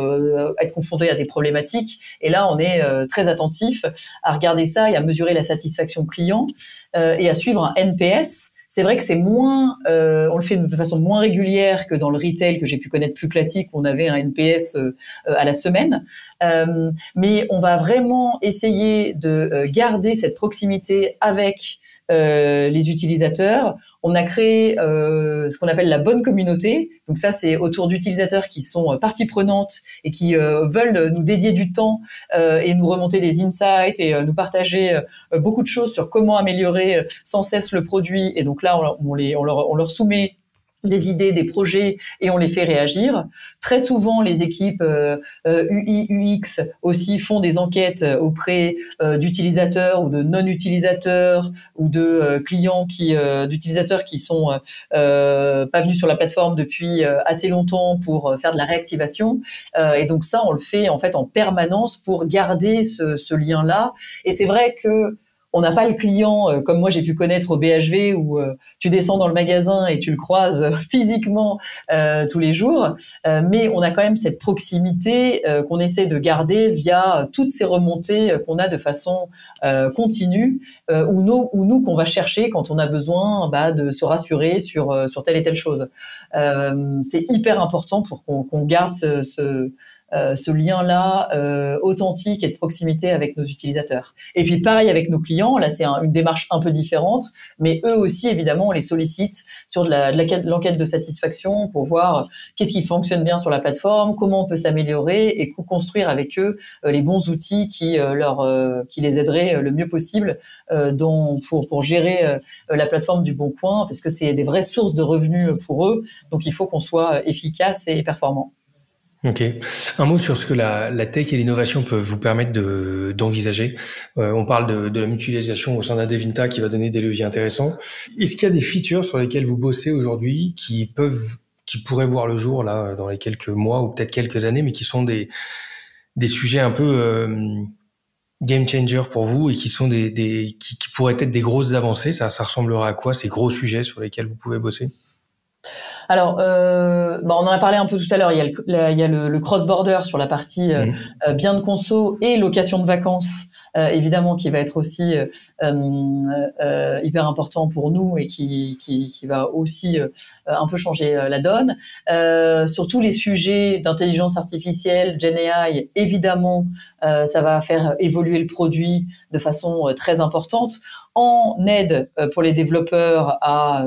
être confronté à des problématiques. Et là, on est très attentif à regarder ça et à mesurer la satisfaction client et à suivre un NPS c'est vrai que c'est moins, euh, on le fait de façon moins régulière que dans le retail que j'ai pu connaître plus classique, où on avait un NPS euh, à la semaine. Euh, mais on va vraiment essayer de garder cette proximité avec les utilisateurs on a créé euh, ce qu'on appelle la bonne communauté. Donc ça, c'est autour d'utilisateurs qui sont euh, partie prenante et qui euh, veulent nous dédier du temps et nous remonter des insights et nous partager beaucoup de choses sur comment améliorer sans cesse le produit. Et donc là, on, les, on, leur, on leur soumet des idées, des projets et on les fait réagir. Très souvent, les équipes euh, UI, UX aussi font des enquêtes auprès euh, d'utilisateurs ou de non-utilisateurs ou de euh, clients qui, euh, d'utilisateurs qui sont euh, pas venus sur la plateforme depuis assez longtemps pour faire de la réactivation. et donc ça, on le fait en fait en permanence pour garder ce, ce lien-là. Et c'est vrai que on n'a pas le client euh, comme moi j'ai pu connaître au BHV où euh, tu descends dans le magasin et tu le croises physiquement euh, tous les jours, mais on a quand même cette proximité qu'on essaie de garder via toutes ces remontées qu'on a de façon continue ou nous ou nous qu'on va chercher quand on a besoin bah, de se rassurer sur sur telle et telle chose. c'est hyper important pour qu'on garde ce euh, ce lien-là euh, authentique et de proximité avec nos utilisateurs. Et puis pareil avec nos clients, là c'est une démarche un peu différente, mais eux aussi évidemment on les sollicite sur de l'enquête de, satisfaction pour voir qu'est-ce qui fonctionne bien sur la plateforme, comment on peut s'améliorer et construire avec eux euh, les bons outils qui leur qui les aideraient le mieux possible dont, pour pour gérer la plateforme du Bon Coin parce que c'est des vraies sources de revenus pour eux. Donc il faut qu'on soit efficace et performant. Ok. Un mot sur ce que la, la tech et l'innovation peuvent vous permettre de, d'envisager. Euh, on parle de, de, la mutualisation au sein d'Adevinta qui va donner des leviers intéressants. Est-ce qu'il y a des features sur lesquelles vous bossez aujourd'hui qui peuvent, qui pourraient voir le jour là dans les quelques mois ou peut-être quelques années, mais qui sont des des sujets un peu euh, game changer pour vous et qui sont des, des qui, pourraient être des grosses avancées? Ça, ça ressemblera à quoi ces gros sujets sur lesquels vous pouvez bosser? Alors, euh, bah, on en a parlé un peu tout à l'heure. Il y a le, il y a le, cross-border sur la partie euh, mmh. euh, bien de conso et location de vacances. Euh, évidemment qui va être aussi euh, euh, hyper important pour nous et qui, qui, qui va aussi un peu changer la donne. sur tous les sujets d'intelligence artificielle, Gen AI, évidemment, ça va faire évoluer le produit de façon très importante en aide pour les développeurs à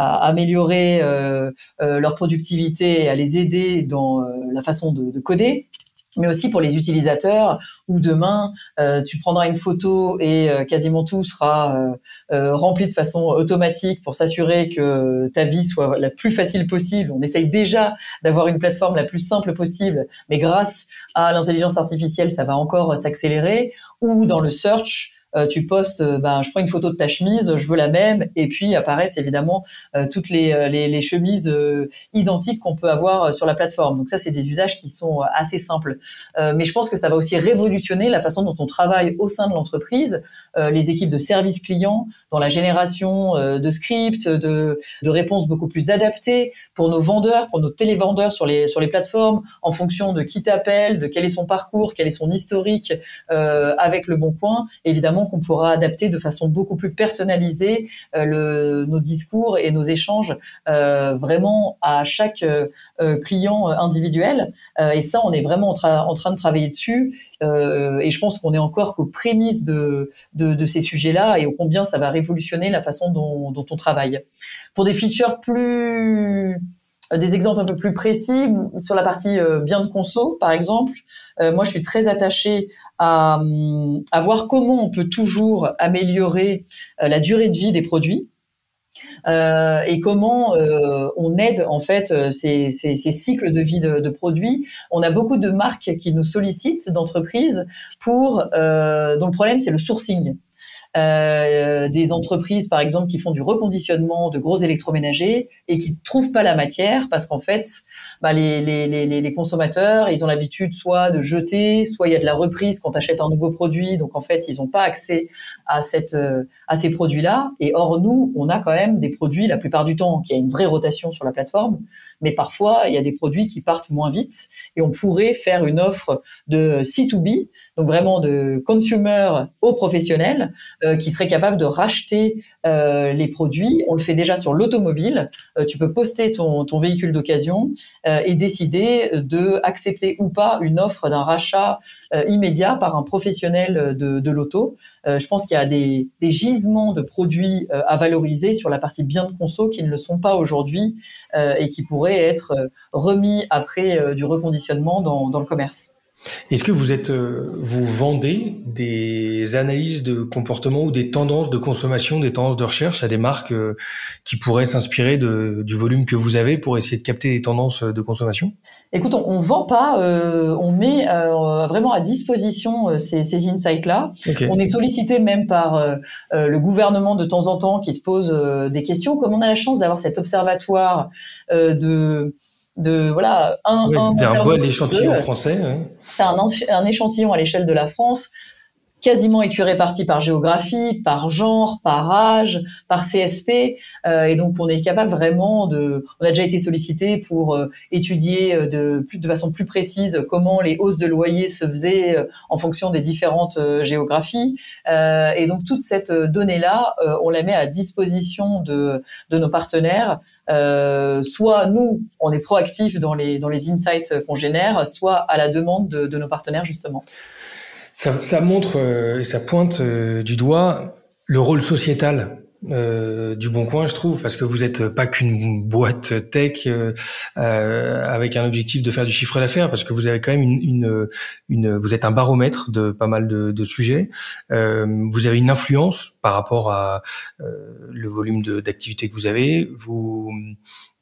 à améliorer euh, euh, leur productivité et à les aider dans euh, la façon de, de, coder mais aussi pour les utilisateurs où demain tu prendras une photo et quasiment tout sera rempli de façon automatique pour s'assurer que ta vie soit la plus facile possible. On essaye déjà d'avoir une plateforme la plus simple possible, mais grâce à l'intelligence artificielle, ça va encore s'accélérer. Ou dans le search, tu postes, euh, ben, je prends une photo de ta chemise, je veux la même, et puis apparaissent évidemment euh, toutes les, les, les chemises identiques qu'on peut avoir sur la plateforme. Donc ça, c'est des usages qui sont assez simples. mais je pense que ça va aussi révolutionner la façon dont on travaille au sein de l'entreprise, les équipes de service client, dans la génération de scripts, de, de réponses beaucoup plus adaptées pour nos vendeurs, pour nos télévendeurs sur les sur les plateformes, en fonction de qui t'appelle, de quel est son parcours, quel est son historique avec le bon coin. Évidemment qu'on pourra adapter de façon beaucoup plus personnalisée le, nos discours et nos échanges vraiment à chaque client individuel. et ça, on est vraiment en, train de travailler dessus. et je pense qu'on est encore qu'aux prémices de, ces sujets-là et au combien ça va révolutionner la façon dont, dont on travaille. Pour des features plus euh, des exemples un peu plus précis sur la partie euh, bien de conso, par exemple. Euh, moi, je suis très attachée à, à, voir comment on peut toujours améliorer la durée de vie des produits. Euh, et comment euh, on aide en fait ces, cycles de vie de, de, produits. On a beaucoup de marques qui nous sollicitent, d'entreprises, pour euh, dont le problème c'est le sourcing. Euh, des entreprises, par exemple, qui font du reconditionnement de gros électroménagers et qui trouvent pas la matière parce qu'en fait, bah, les, les, les, les, consommateurs, ils ont l'habitude soit de jeter, soit il y a de la reprise quand tu achètes un nouveau produit. Donc en fait, ils n'ont pas accès à cette euh, à ces produits-là. Et or nous, on a quand même des produits la plupart du temps qui a une vraie rotation sur la plateforme, mais parfois il y a des produits qui partent moins vite et on pourrait faire une offre de C2B donc vraiment de consumer aux professionnels euh, qui seraient capables de racheter euh, les produits. On le fait déjà sur l'automobile. Euh, tu peux poster ton, ton véhicule d'occasion et décider de accepter ou pas une offre d'un rachat immédiat par un professionnel de, de l'auto. je pense qu'il y a des, des, gisements de produits à valoriser sur la partie bien de conso qui ne le sont pas aujourd'hui et qui pourraient être remis après du reconditionnement dans, dans le commerce. Est-ce que vous êtes, euh, vous vendez des analyses de comportement ou des tendances de consommation, des tendances de recherche à des marques euh, qui pourraient s'inspirer du volume que vous avez pour essayer de capter des tendances de consommation? Écoute, on, on vend pas, euh, on met vraiment à disposition ces, ces insights-là. On est sollicité même par le gouvernement de temps en temps qui se pose des questions. Comme on a la chance d'avoir cet observatoire de de voilà un, un, bon échantillon français. Ouais. Un, un échantillon à l'échelle de la France quasiment écuré-parti par géographie, par genre, par âge, par CSP, euh, et donc on est capable vraiment de. On a déjà été sollicité pour euh, étudier euh, de de façon plus précise comment les hausses de loyer se faisaient euh, en fonction des différentes géographies, et donc toute cette donnée là, on la met à disposition de de nos partenaires. soit nous, on est proactifs dans les dans les insights qu'on génère, soit à la demande de, de nos partenaires justement. Ça, ça montre euh, et ça pointe euh, du doigt le rôle sociétal euh, du Bon Coin, je trouve, parce que vous êtes pas qu'une boîte tech euh, avec un objectif de faire du chiffre d'affaires, parce que vous avez quand même une, une, une, vous êtes un baromètre de pas mal de, de sujets. Euh, vous avez une influence par rapport à le volume d'activité que vous avez. Vous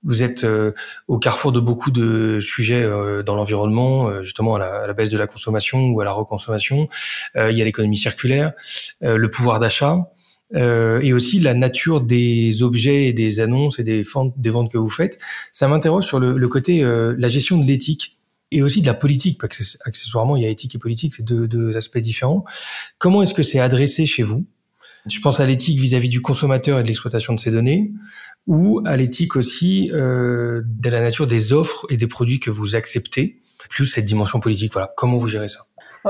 vous êtes euh, au carrefour de beaucoup de sujets euh, dans l'environnement, euh, justement à la, baisse de la consommation ou à la reconsommation. il y a l'économie circulaire, le pouvoir d'achat. et aussi la nature des objets et des annonces et des ventes, des ventes que vous faites. Ça m'interroge sur le, le côté, la gestion de l'éthique et aussi de la politique, parce que accessoirement, il y a éthique et politique, c'est deux, deux aspects différents. Comment est-ce que c'est adressé chez vous? Je pense à l'éthique vis-à-vis du consommateur et de l'exploitation de ces données, ou à l'éthique aussi euh, de la nature des offres et des produits que vous acceptez, plus cette dimension politique. Voilà, comment vous gérez ça?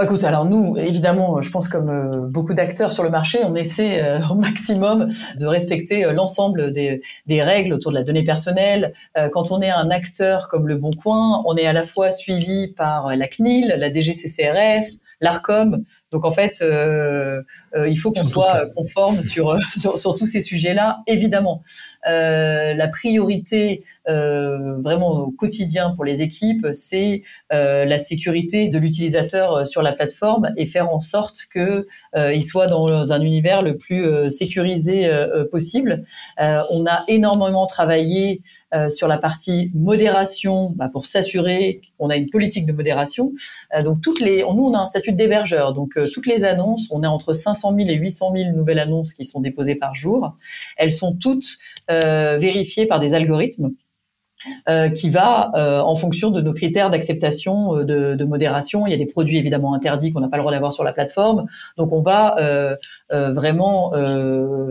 Écoute, alors nous, évidemment, je pense comme euh, beaucoup d'acteurs sur le marché, on essaie euh, au maximum de respecter l'ensemble des, des, règles autour de la donnée personnelle. quand on est un acteur comme Le Bon Coin, on est à la fois suivi par la CNIL, la DGCCRF, l'ARCOM. Donc en fait, euh, euh, il faut qu'on soit conforme sur, sur, sur tous ces sujets-là. Évidemment, euh, la priorité vraiment au quotidien pour les équipes, c'est la sécurité de l'utilisateur sur la plateforme et faire en sorte que il soit dans un univers le plus sécurisé possible. on a énormément travaillé euh, sur la partie modération, bah, pour s'assurer qu'on a une politique de modération. Euh, donc toutes les, nous on a un statut d'hébergeur, donc euh, toutes les annonces, on est entre 500 000 et 800 000 nouvelles annonces qui sont déposées par jour. Elles sont toutes vérifiées par des algorithmes. qui va en fonction de nos critères d'acceptation de, de, modération. Il y a des produits évidemment interdits qu'on n'a pas le droit d'avoir sur la plateforme. Donc on va vraiment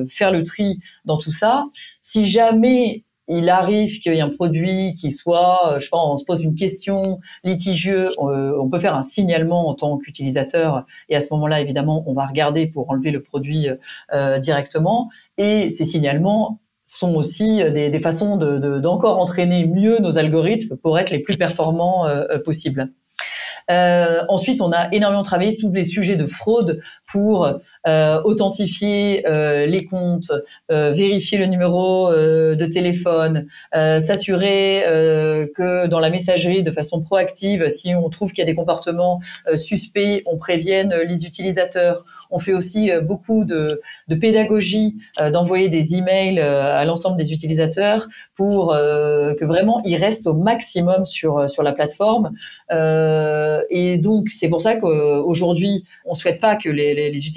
faire le tri dans tout ça. Si jamais il arrive qu'il y ait un produit qui soit, je sais pas, on se pose une question litigieux, on peut faire un signalement en tant qu'utilisateur et à ce moment-là, évidemment, on va regarder pour enlever le produit directement. Et ces signalements sont aussi des, façons d'encore de, entraîner mieux nos algorithmes pour être les plus performants possibles. Euh, ensuite, on a énormément travaillé tous les sujets de fraude pour euh, authentifier euh, les comptes, euh, vérifier le numéro de téléphone, s'assurer que dans la messagerie, de façon proactive, si on trouve qu'il y a des comportements suspects, on prévienne les utilisateurs. On fait aussi beaucoup de, de pédagogie, d'envoyer des emails à l'ensemble des utilisateurs pour que vraiment ils restent au maximum sur sur la plateforme. et donc c'est pour ça qu'aujourd'hui on souhaite pas que les, les, les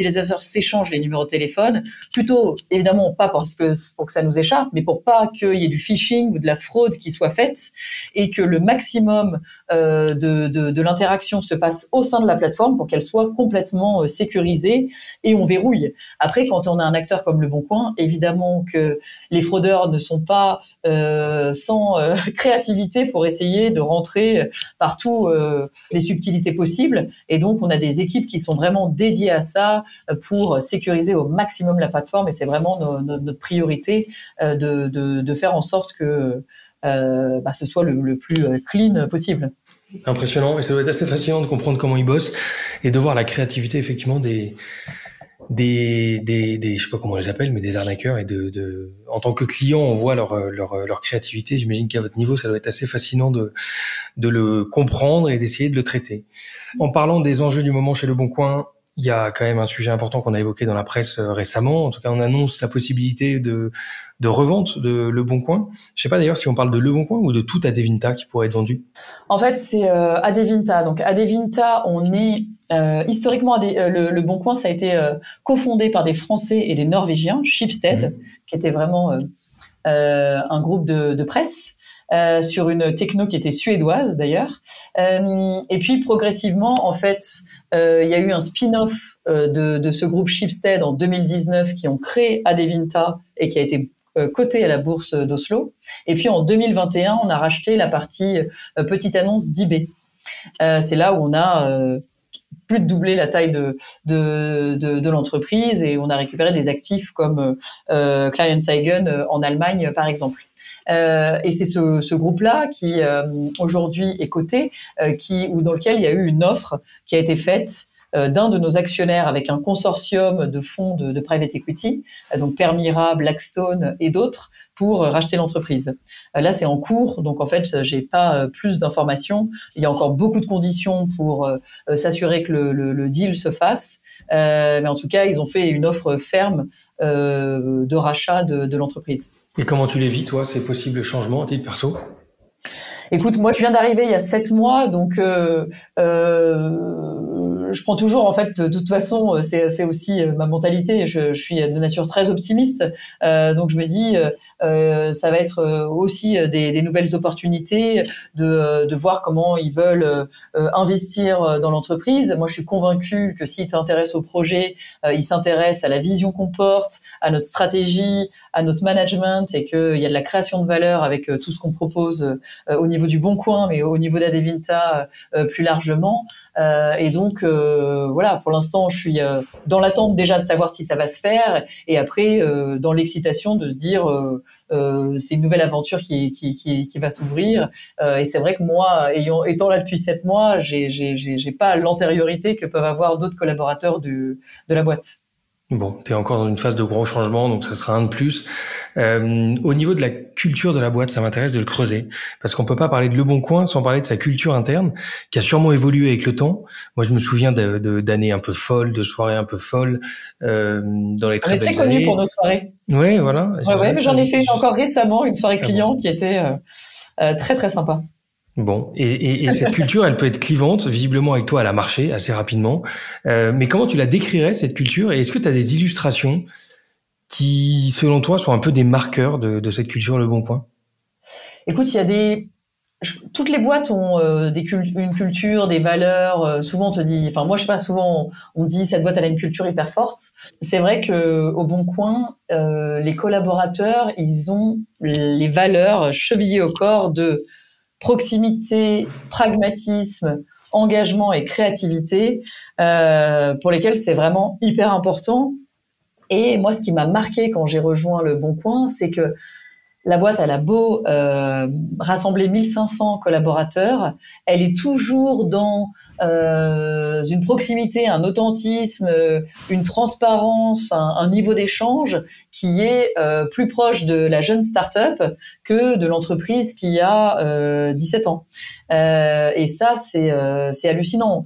s'échangent les numéros de téléphone, plutôt évidemment pas parce que pour que ça nous échappe, mais pour pas qu'il y ait du phishing ou de la fraude qui soit faite et que le maximum euh, de, de, de l'interaction se passe au sein de la plateforme pour qu'elle soit complètement euh, sécurisée et on verrouille. Après, quand on a un acteur comme Le Bon Coin, évidemment que les fraudeurs ne sont pas sans euh, créativité pour essayer de rentrer partout euh, les subtilités possibles. Et donc, on a des équipes qui sont vraiment dédiées à ça pour sécuriser au maximum la plateforme. Et c'est vraiment notre priorité de, faire en sorte que bah, ce soit le, le plus clean possible. Impressionnant et ça doit être assez fascinant de comprendre comment ils bossent et de voir la créativité effectivement des des, des, des, je sais pas comment on les appelle, mais des arnaqueurs et de, de en tant que client, on voit leur, leur, leur créativité. J'imagine qu'à votre niveau, ça doit être assez fascinant de, de le comprendre et d'essayer de le traiter. En parlant des enjeux du moment chez Le Bon Coin, il y a quand même un sujet important qu'on a évoqué dans la presse euh, récemment. En tout cas, on annonce la possibilité de, de revente de Le Bon Coin. Je sais pas d'ailleurs si on parle de Le Bon Coin ou de tout Adevinta qui pourrait être vendu. En fait, c'est euh, Adevinta. Donc Adevinta, on est euh, historiquement euh, le, Bon Coin, ça a été cofondé par des Français et des Norvégiens, Shipstead, mhm. qui était vraiment un groupe de, de presse. Sur une techno qui était suédoise d'ailleurs. et puis progressivement, en fait, euh, il y a eu un spin-off euh, de, de, ce groupe Shipstead en 2019 qui ont créé Adevinta et qui a été euh, coté à la bourse d'Oslo. Et puis en 2021, on a racheté la partie petite annonce d'eBay. C'est là où on a plus de doubler la taille de, de, de, de l'entreprise et on a récupéré des actifs comme euh, Kleinanzeigen en Allemagne, par exemple. Euh, et c'est ce, ce groupe-là qui euh, aujourd'hui est coté, euh, qui ou dans lequel il y a eu une offre qui a été faite d'un de nos actionnaires avec un consortium de fonds de, de private equity, donc Permira, Blackstone et d'autres, pour racheter l'entreprise. Là, c'est en cours, donc en fait, j'ai pas plus d'informations. Il y a encore beaucoup de conditions pour s'assurer que le, le, le, deal se fasse, mais en tout cas, ils ont fait une offre ferme de rachat de, de l'entreprise. Et comment tu les vis, toi, ces possibles changements à titre perso? Écoute, moi, je viens d'arriver il y a sept mois, donc euh, euh, je prends toujours, en fait, de toute façon, c'est aussi ma mentalité. Je, suis de nature très optimiste, euh, donc je me dis, euh, ça va être aussi des, des nouvelles opportunités de, de, voir comment ils veulent investir dans l'entreprise. Moi, je suis convaincue que s'ils t'intéressent au projet, ils s'intéressent à la vision qu'on porte, à notre stratégie, à notre management et qu'il y a de la création de valeur avec euh, tout ce qu'on propose euh, au niveau du Bon Coin, mais au niveau d'Adevinta euh, plus largement. et donc, voilà, pour l'instant, je suis dans l'attente déjà de savoir si ça va se faire et après, dans l'excitation de se dire... Euh, c'est une nouvelle aventure qui, qui, qui, qui va s'ouvrir. Euh, et c'est vrai que moi, ayant, étant là depuis sept mois, j'ai, j'ai, pas l'antériorité que peuvent avoir d'autres collaborateurs de, de la boîte. Bon, tu es encore dans une phase de gros changement, donc ça sera un de plus. Euh, au niveau de la culture de la boîte, ça m'intéresse de le creuser, parce qu'on peut pas parler de Le Bon Coin sans parler de sa culture interne, qui a sûrement évolué avec le temps. Moi, je me souviens d'années un peu folles, de soirées un peu folles, euh, dans les très est très connus pour nos soirées. Oui, voilà. Ouais, ouais, mais j'en ai fait encore récemment une soirée ah client qui était euh, euh, très très sympa. Bon, et, et, cette culture, elle peut être clivante. Visiblement, avec toi, elle a marché assez rapidement. Euh, mais comment tu la décrirais, cette culture Et est-ce que tu as des illustrations qui, selon toi, sont un peu des marqueurs de, de cette culture Le Bon Coin Écoute, il y a des toutes les boîtes ont euh, des une culture, des valeurs. Euh, souvent, on te dit, enfin moi je sais pas, souvent on dit cette boîte elle a une culture hyper forte. C'est vrai que au Bon Coin, euh, les collaborateurs, ils ont les valeurs chevillées au corps de proximité, pragmatisme, engagement et créativité, pour lesquels c'est vraiment hyper important. Et moi, ce qui m'a marqué quand j'ai rejoint le Bon Coin, c'est que la boîte, elle a beau euh, rassembler 1500 collaborateurs, elle est toujours dans euh, une proximité, un authentisme, euh, une transparence, un, niveau d'échange qui est euh, plus proche de la jeune start-up que de l'entreprise qui a 17 ans. et ça, c'est hallucinant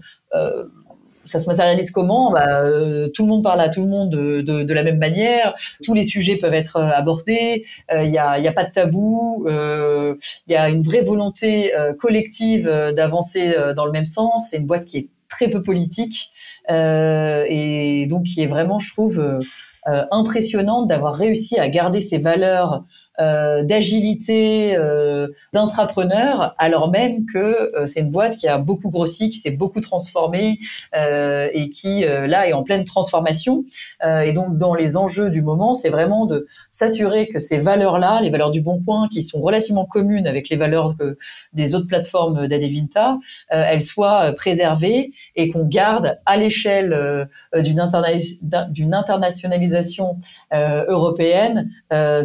ça se matérialise comment? Bah, euh, Tout le monde parle à tout le monde de, de, de, la même manière. Tous les sujets peuvent être euh, abordés. Il euh, n'y a, y a, pas de tabou. Il y a une vraie volonté collective d'avancer dans le même sens. C'est une boîte qui est très peu politique et donc qui est vraiment, je trouve, impressionnante d'avoir réussi à garder ses valeurs euh, d'agilité, euh, d'entrepreneur, alors même que euh, c'est une boîte qui a beaucoup grossi, qui s'est beaucoup transformée euh, et qui là est en pleine transformation. et donc dans les enjeux du moment, c'est vraiment de s'assurer que ces valeurs-là, les valeurs du Bon Coin, qui sont relativement communes avec les valeurs des autres plateformes d'Adevinta, elles soient préservées et qu'on garde à l'échelle d'une internationalisation européenne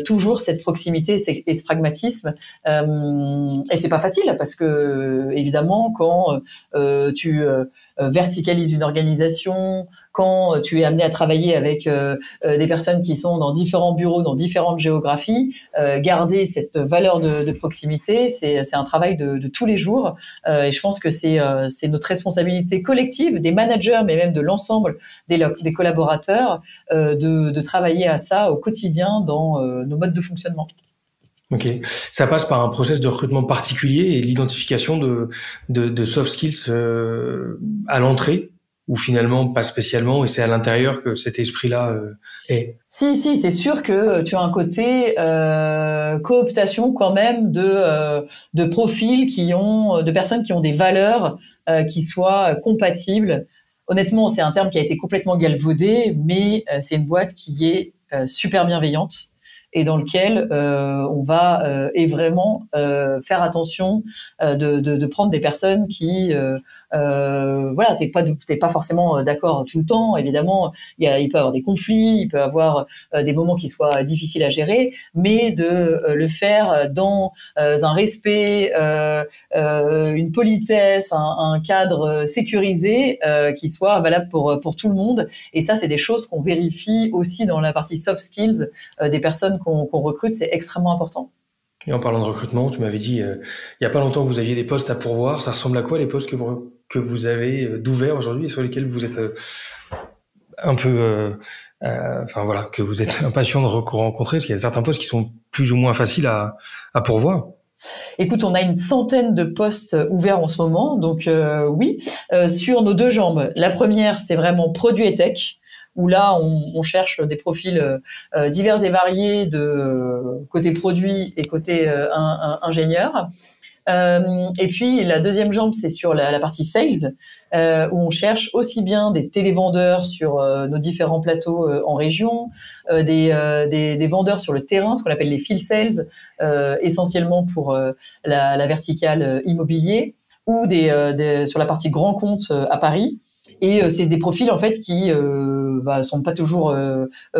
toujours cette proximité proximité et ce pragmatisme. Euh, et c'est pas facile parce que évidemment quand euh, tu euh, verticalises une organisation, quand tu es amené à travailler avec des personnes qui sont dans différents bureaux, dans différentes géographies, garder cette valeur de, proximité, c'est un travail de, tous les jours. et je pense que c'est notre responsabilité collective des managers, mais même de l'ensemble des, collaborateurs, de, travailler à ça au quotidien dans nos modes de fonctionnement. Ok, ça passe par un process de recrutement particulier et l'identification de, soft skills euh, à l'entrée ou finalement pas spécialement et c'est à l'intérieur que cet esprit-là euh, est. Si si, c'est sûr que tu as un côté euh, cooptation quand même de euh, de profils qui ont de personnes qui ont des valeurs euh, qui soient compatibles. Honnêtement, c'est un terme qui a été complètement galvaudé, mais c'est une boîte qui est super bienveillante et dans lequel euh, on va euh, et vraiment euh, faire attention de, de, de, prendre des personnes qui euh, voilà, t'es pas t'es pas forcément euh, d'accord tout le temps. Évidemment, il, y a, il peut y avoir des conflits, il peut y avoir euh, des moments qui soient difficiles à gérer, mais de euh, le faire dans un respect, une politesse, un, cadre sécurisé qui soit valable pour pour tout le monde. Et ça, c'est des choses qu'on vérifie aussi dans la partie soft skills des personnes qu'on recrute. C'est extrêmement important. Et en parlant de recrutement, tu m'avais dit il y a pas longtemps que vous aviez des postes à pourvoir. Ça ressemble à quoi les postes que vous que vous avez euh, d'ouvert aujourd'hui et sur lesquels vous êtes euh, un peu, euh, enfin voilà, que vous êtes impatient de rencontrer, parce qu'il y a certains postes qui sont plus ou moins faciles à, à pourvoir. Écoute, on a une centaine de postes ouverts en ce moment, donc oui, sur nos deux jambes. La première, c'est vraiment produit et tech, où là, on, on cherche des profils divers et variés de côté produit et côté ingénieur. Euh, et puis la deuxième jambe, c'est sur la, partie sales, euh, où on cherche aussi bien des télévendeurs sur euh, nos différents plateaux en région, des, vendeurs sur le terrain, ce qu'on appelle les field sales, essentiellement pour la, verticale immobilier, ou des, sur la partie grand compte à Paris. Et c'est des profils en fait qui bah, sont pas toujours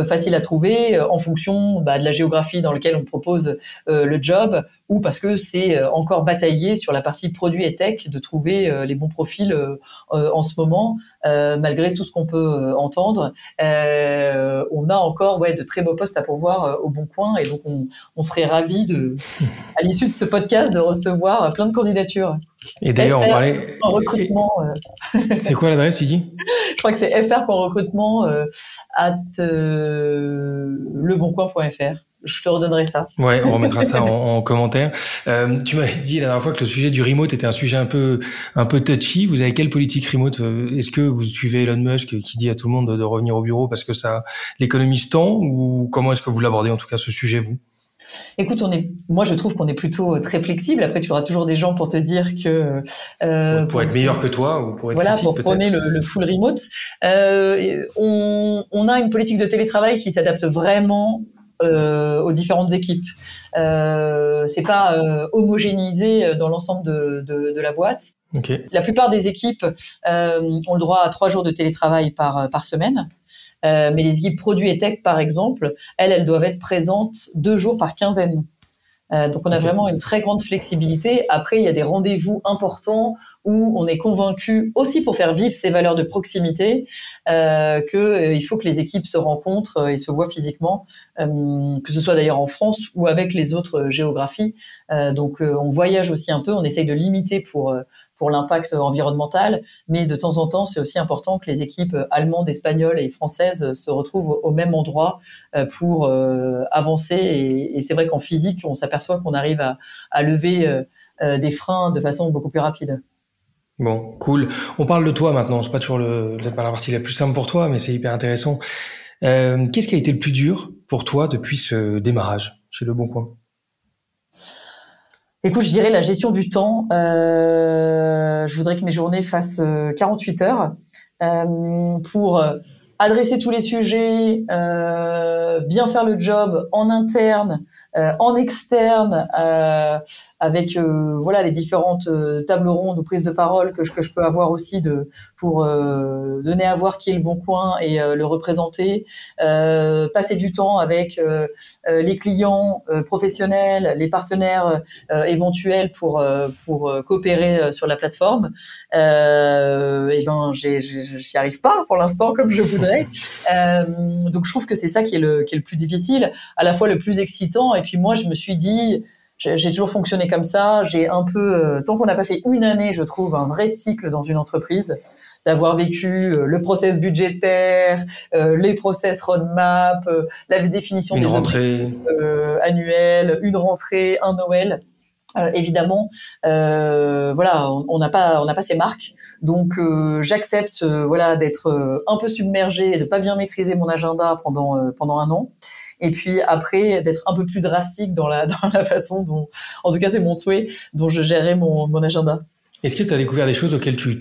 faciles à trouver en fonction bah, de la géographie dans laquelle on propose le job, ou parce que c'est euh, encore bataillé sur la partie produit et tech de trouver euh, les bons profils euh, en ce moment, malgré tout ce qu'on peut entendre. on a encore ouais, de très beaux postes à pourvoir au Bon Coin et donc on, on serait ravis de, à l'issue de ce podcast, de recevoir plein de candidatures. Et d'ailleurs, on parlait. En recrutement. c'est quoi l'adresse, tu dis? Je crois que c'est fr.recrutement at leboncoin.fr je te redonnerai ça. Ouais, on remettra ça en, commentaire. Euh, tu m'avais dit la dernière fois que le sujet du remote était un sujet un peu un peu touchy. Vous avez quelle politique remote euh, Est-ce que vous suivez Elon Musk qui dit à tout le monde de, revenir au bureau parce que ça l'économie se tend ou comment est-ce que vous l'abordez en tout cas ce sujet vous? Écoute, on est, moi je trouve qu'on est plutôt euh, très flexible. Après, tu auras toujours des gens pour te dire que euh, pour, être meilleur que toi ou pour être voilà pour prôner le, le, full remote. Euh, on, on, a une politique de télétravail qui s'adapte vraiment euh, aux différentes équipes. Euh, c'est pas euh, homogénéisé dans l'ensemble de, de, de, la boîte. Okay. La plupart des équipes euh, ont le droit à trois jours de télétravail par par semaine. Euh, mais les équipes produits et tech, par exemple, elles, elles doivent être présentes deux jours par quinzaine. Euh, donc on a vraiment une très grande flexibilité. Après, il y a des rendez-vous importants où on est convaincu aussi pour faire vivre ces valeurs de proximité euh, qu'il euh, faut que les équipes se rencontrent et se voient physiquement, euh, que ce soit d'ailleurs en France ou avec les autres géographies. Euh, donc on voyage aussi un peu, on essaye de limiter pour pour l'impact environnemental, mais de temps en temps, c'est aussi important que les équipes allemandes, espagnoles et françaises se retrouvent au même endroit euh, pour euh, avancer. Et, c'est vrai qu'en physique, on s'aperçoit qu'on arrive à, lever euh, des freins de façon beaucoup plus rapide. Bon, cool. On parle de toi maintenant. C'est pas toujours le, pas la partie la plus simple pour toi, mais c'est hyper intéressant. Euh, Qu'est-ce qui a été le plus dur pour toi depuis ce démarrage chez Le Bon Coin? Écoute, je dirais la gestion du temps. Euh, je voudrais que mes journées fassent 48 euh, heures pour adresser tous les sujets, bien faire le job en interne, en externe, euh, avec euh, voilà les différentes tables rondes ou prises de parole que je, que je peux avoir aussi de pour donner à voir qui est le bon coin et le représenter, passer du temps avec les clients professionnels, les partenaires éventuels pour pour coopérer sur la plateforme. et ben j'y arrive pas pour l'instant comme je voudrais. donc je trouve que c'est ça qui est le qui est le plus difficile, à la fois le plus excitant et puis moi, je me suis dit, j'ai toujours fonctionné comme ça. J'ai un peu, euh, tant qu'on n'a pas fait une année, je trouve, un vrai cycle dans une entreprise, d'avoir vécu euh, le process budgétaire, euh, les process roadmap, la définition des objectifs annuels, une rentrée, un Noël. évidemment, voilà, on n'a pas, on n'a pas ces marques, donc j'accepte, voilà, d'être un peu submergé et de pas bien maîtriser mon agenda pendant pendant un an et puis après d'être un peu plus drastique dans la dans la façon dont, en tout cas c'est mon souhait, dont je gérais mon, mon agenda. Est-ce que tu as découvert des choses auxquelles tu,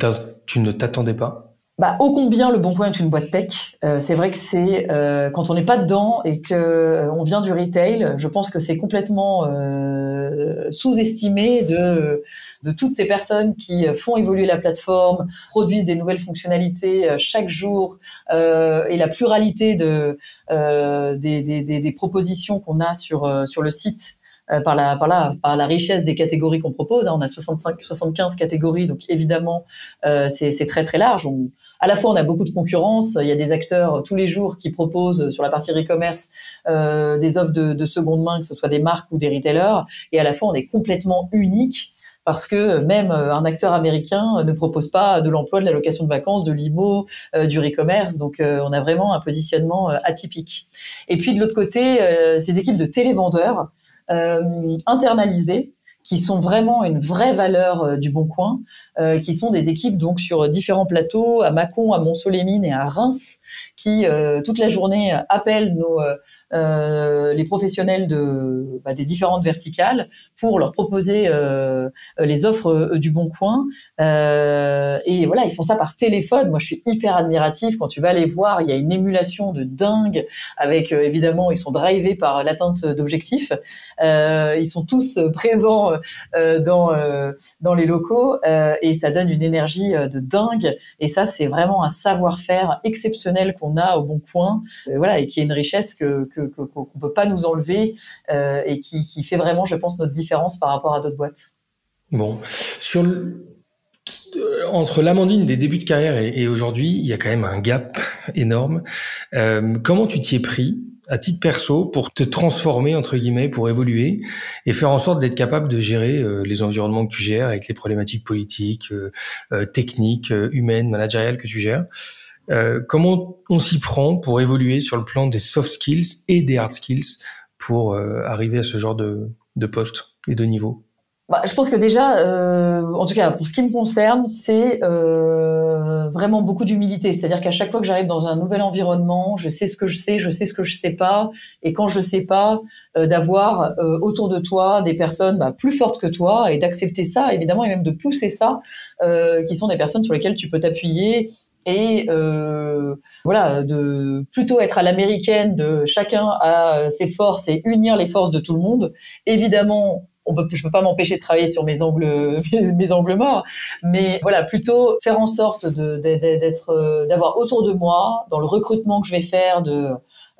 tu ne t'attendais pas? Bah, ô combien le Bon Coin est une boîte tech. Euh, c'est vrai que c'est euh, quand on n'est pas dedans et que euh, on vient du retail, je pense que c'est complètement euh, sous-estimé de de toutes ces personnes qui font évoluer la plateforme, produisent des nouvelles fonctionnalités chaque jour et la pluralité de des, des, des, des, propositions qu'on a sur sur le site par la par la par la richesse des catégories qu'on propose. Hein, on a 65 75 catégories, donc évidemment euh, c'est c'est très très large. On, à la fois on a beaucoup de concurrence, il y a des acteurs tous les jours qui proposent sur la partie e-commerce euh, des offres de, de, seconde main, que ce soit des marques ou des retailers, et à la fois on est complètement unique parce que même euh, un acteur américain ne propose pas de l'emploi, de la location de vacances, de l'IMO, euh, du e-commerce. Donc, euh, on a vraiment un positionnement atypique. Et puis, de l'autre côté, ces équipes de télévendeurs internalisées qui sont vraiment une vraie valeur euh, du Bon Coin, euh, qui sont des équipes donc sur différents plateaux, à Mâcon, à Mont-Solémine et à Reims, qui euh, toute la journée appellent nos euh, les professionnels de bah, des différentes verticales pour leur proposer les offres du Bon Coin. et voilà, ils font ça par téléphone. Moi, je suis hyper admiratif quand tu vas les voir. Il y a une émulation de dingue. Avec évidemment, ils sont drivés par l'atteinte d'objectifs. ils sont tous présents euh, dans euh, dans les locaux euh, et ça donne une énergie de dingue. Et ça, c'est vraiment un savoir-faire exceptionnel qu'on a au Bon Coin, voilà, et qui est une richesse que qu'on peut pas nous enlever et qui, qui fait vraiment, je pense, notre différence par rapport à d'autres boîtes. Bon, sur entre l'Amandine des débuts de carrière et, aujourd'hui, il y a quand même un gap énorme. Euh, comment tu t'y es pris à titre perso pour te transformer entre guillemets, pour évoluer et faire en sorte d'être capable de gérer euh, les environnements que tu gères avec les problématiques politiques, euh, euh, techniques, humaines, managériales que tu gères. comment on s'y prend pour évoluer sur le plan des soft skills et des hard skills pour arriver à ce genre de, de poste et de niveau? Bah, je pense que déjà, en tout cas pour ce qui me concerne, c'est vraiment beaucoup d'humilité. C'est-à-dire qu'à chaque fois que j'arrive dans un nouvel environnement, je sais ce que je sais, je sais ce que je sais pas. Et quand je sais pas, euh, d'avoir euh, autour de toi des personnes bah, plus fortes que toi et d'accepter ça, évidemment, et même de pousser ça, euh, qui sont des personnes sur lesquelles tu peux t'appuyer et euh, voilà de plutôt être à l'américaine de chacun a ses forces et unir les forces de tout le monde évidemment on peut, je peux pas m'empêcher de travailler sur mes angles, mes angles morts, mais voilà, plutôt faire en sorte d'être, euh, d'avoir autour de moi, dans le recrutement que je vais faire de,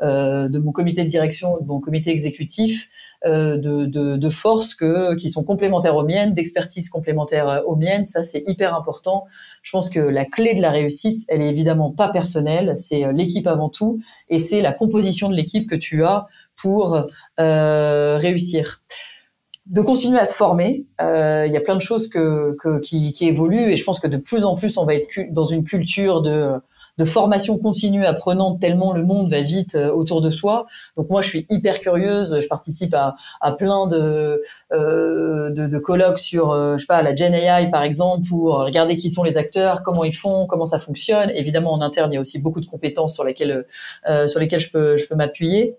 euh, de mon comité de direction, de mon comité exécutif, euh, de, de, de forces que, qui sont complémentaires aux miennes, d'expertise complémentaire aux miennes. Ça, c'est hyper important. Je pense que la clé de la réussite, elle est évidemment pas personnelle, c'est l'équipe avant tout, et c'est la composition de l'équipe que tu as pour euh, réussir de continuer à se former. Euh, il y a plein de choses que, que, qui, qui, évoluent et je pense que de plus en plus on va être dans une culture de, de formation continue apprenante tellement le monde va vite euh, autour de soi. Donc moi je suis hyper curieuse, je participe à, à plein de, euh, de, de, colloques sur euh, je sais pas la Gen AI par exemple pour regarder qui sont les acteurs, comment ils font, comment ça fonctionne. Évidemment en interne il y a aussi beaucoup de compétences sur lesquelles euh, sur lesquelles je peux je peux m'appuyer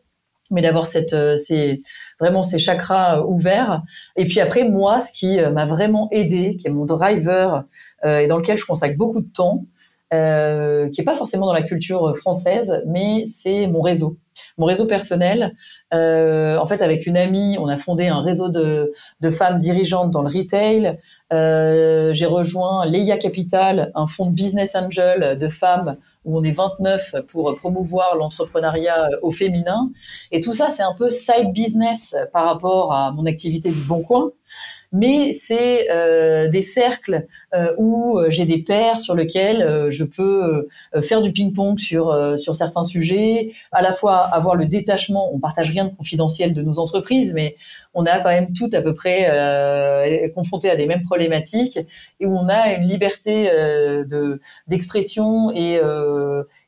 mais d'avoir cette euh, ces vraiment ces chakras euh, ouverts. Et puis après moi ce qui euh, m'a vraiment aidé qui est mon driver et dans lequel je consacre beaucoup de temps euh, qui est pas forcément dans la culture française mais c'est mon réseau. Mon réseau personnel euh, en fait avec une amie on a fondé un réseau de, de femmes dirigeantes dans le retail euh, j'ai rejoint Leia Capital un fonds de business angel de femmes où on est 29 pour promouvoir l'entrepreneuriat au féminin. Et tout ça, c'est un peu side business par rapport à mon activité du Bon Coin mais c'est euh, des cercles euh, où euh, j'ai des pairs sur lesquels je peux faire du ping-pong sur sur certains sujets, à la fois avoir le détachement, on partage rien de confidentiel de nos entreprises, mais on a quand même tout à peu près confronté à des mêmes problématiques et où on a une liberté de d'expression et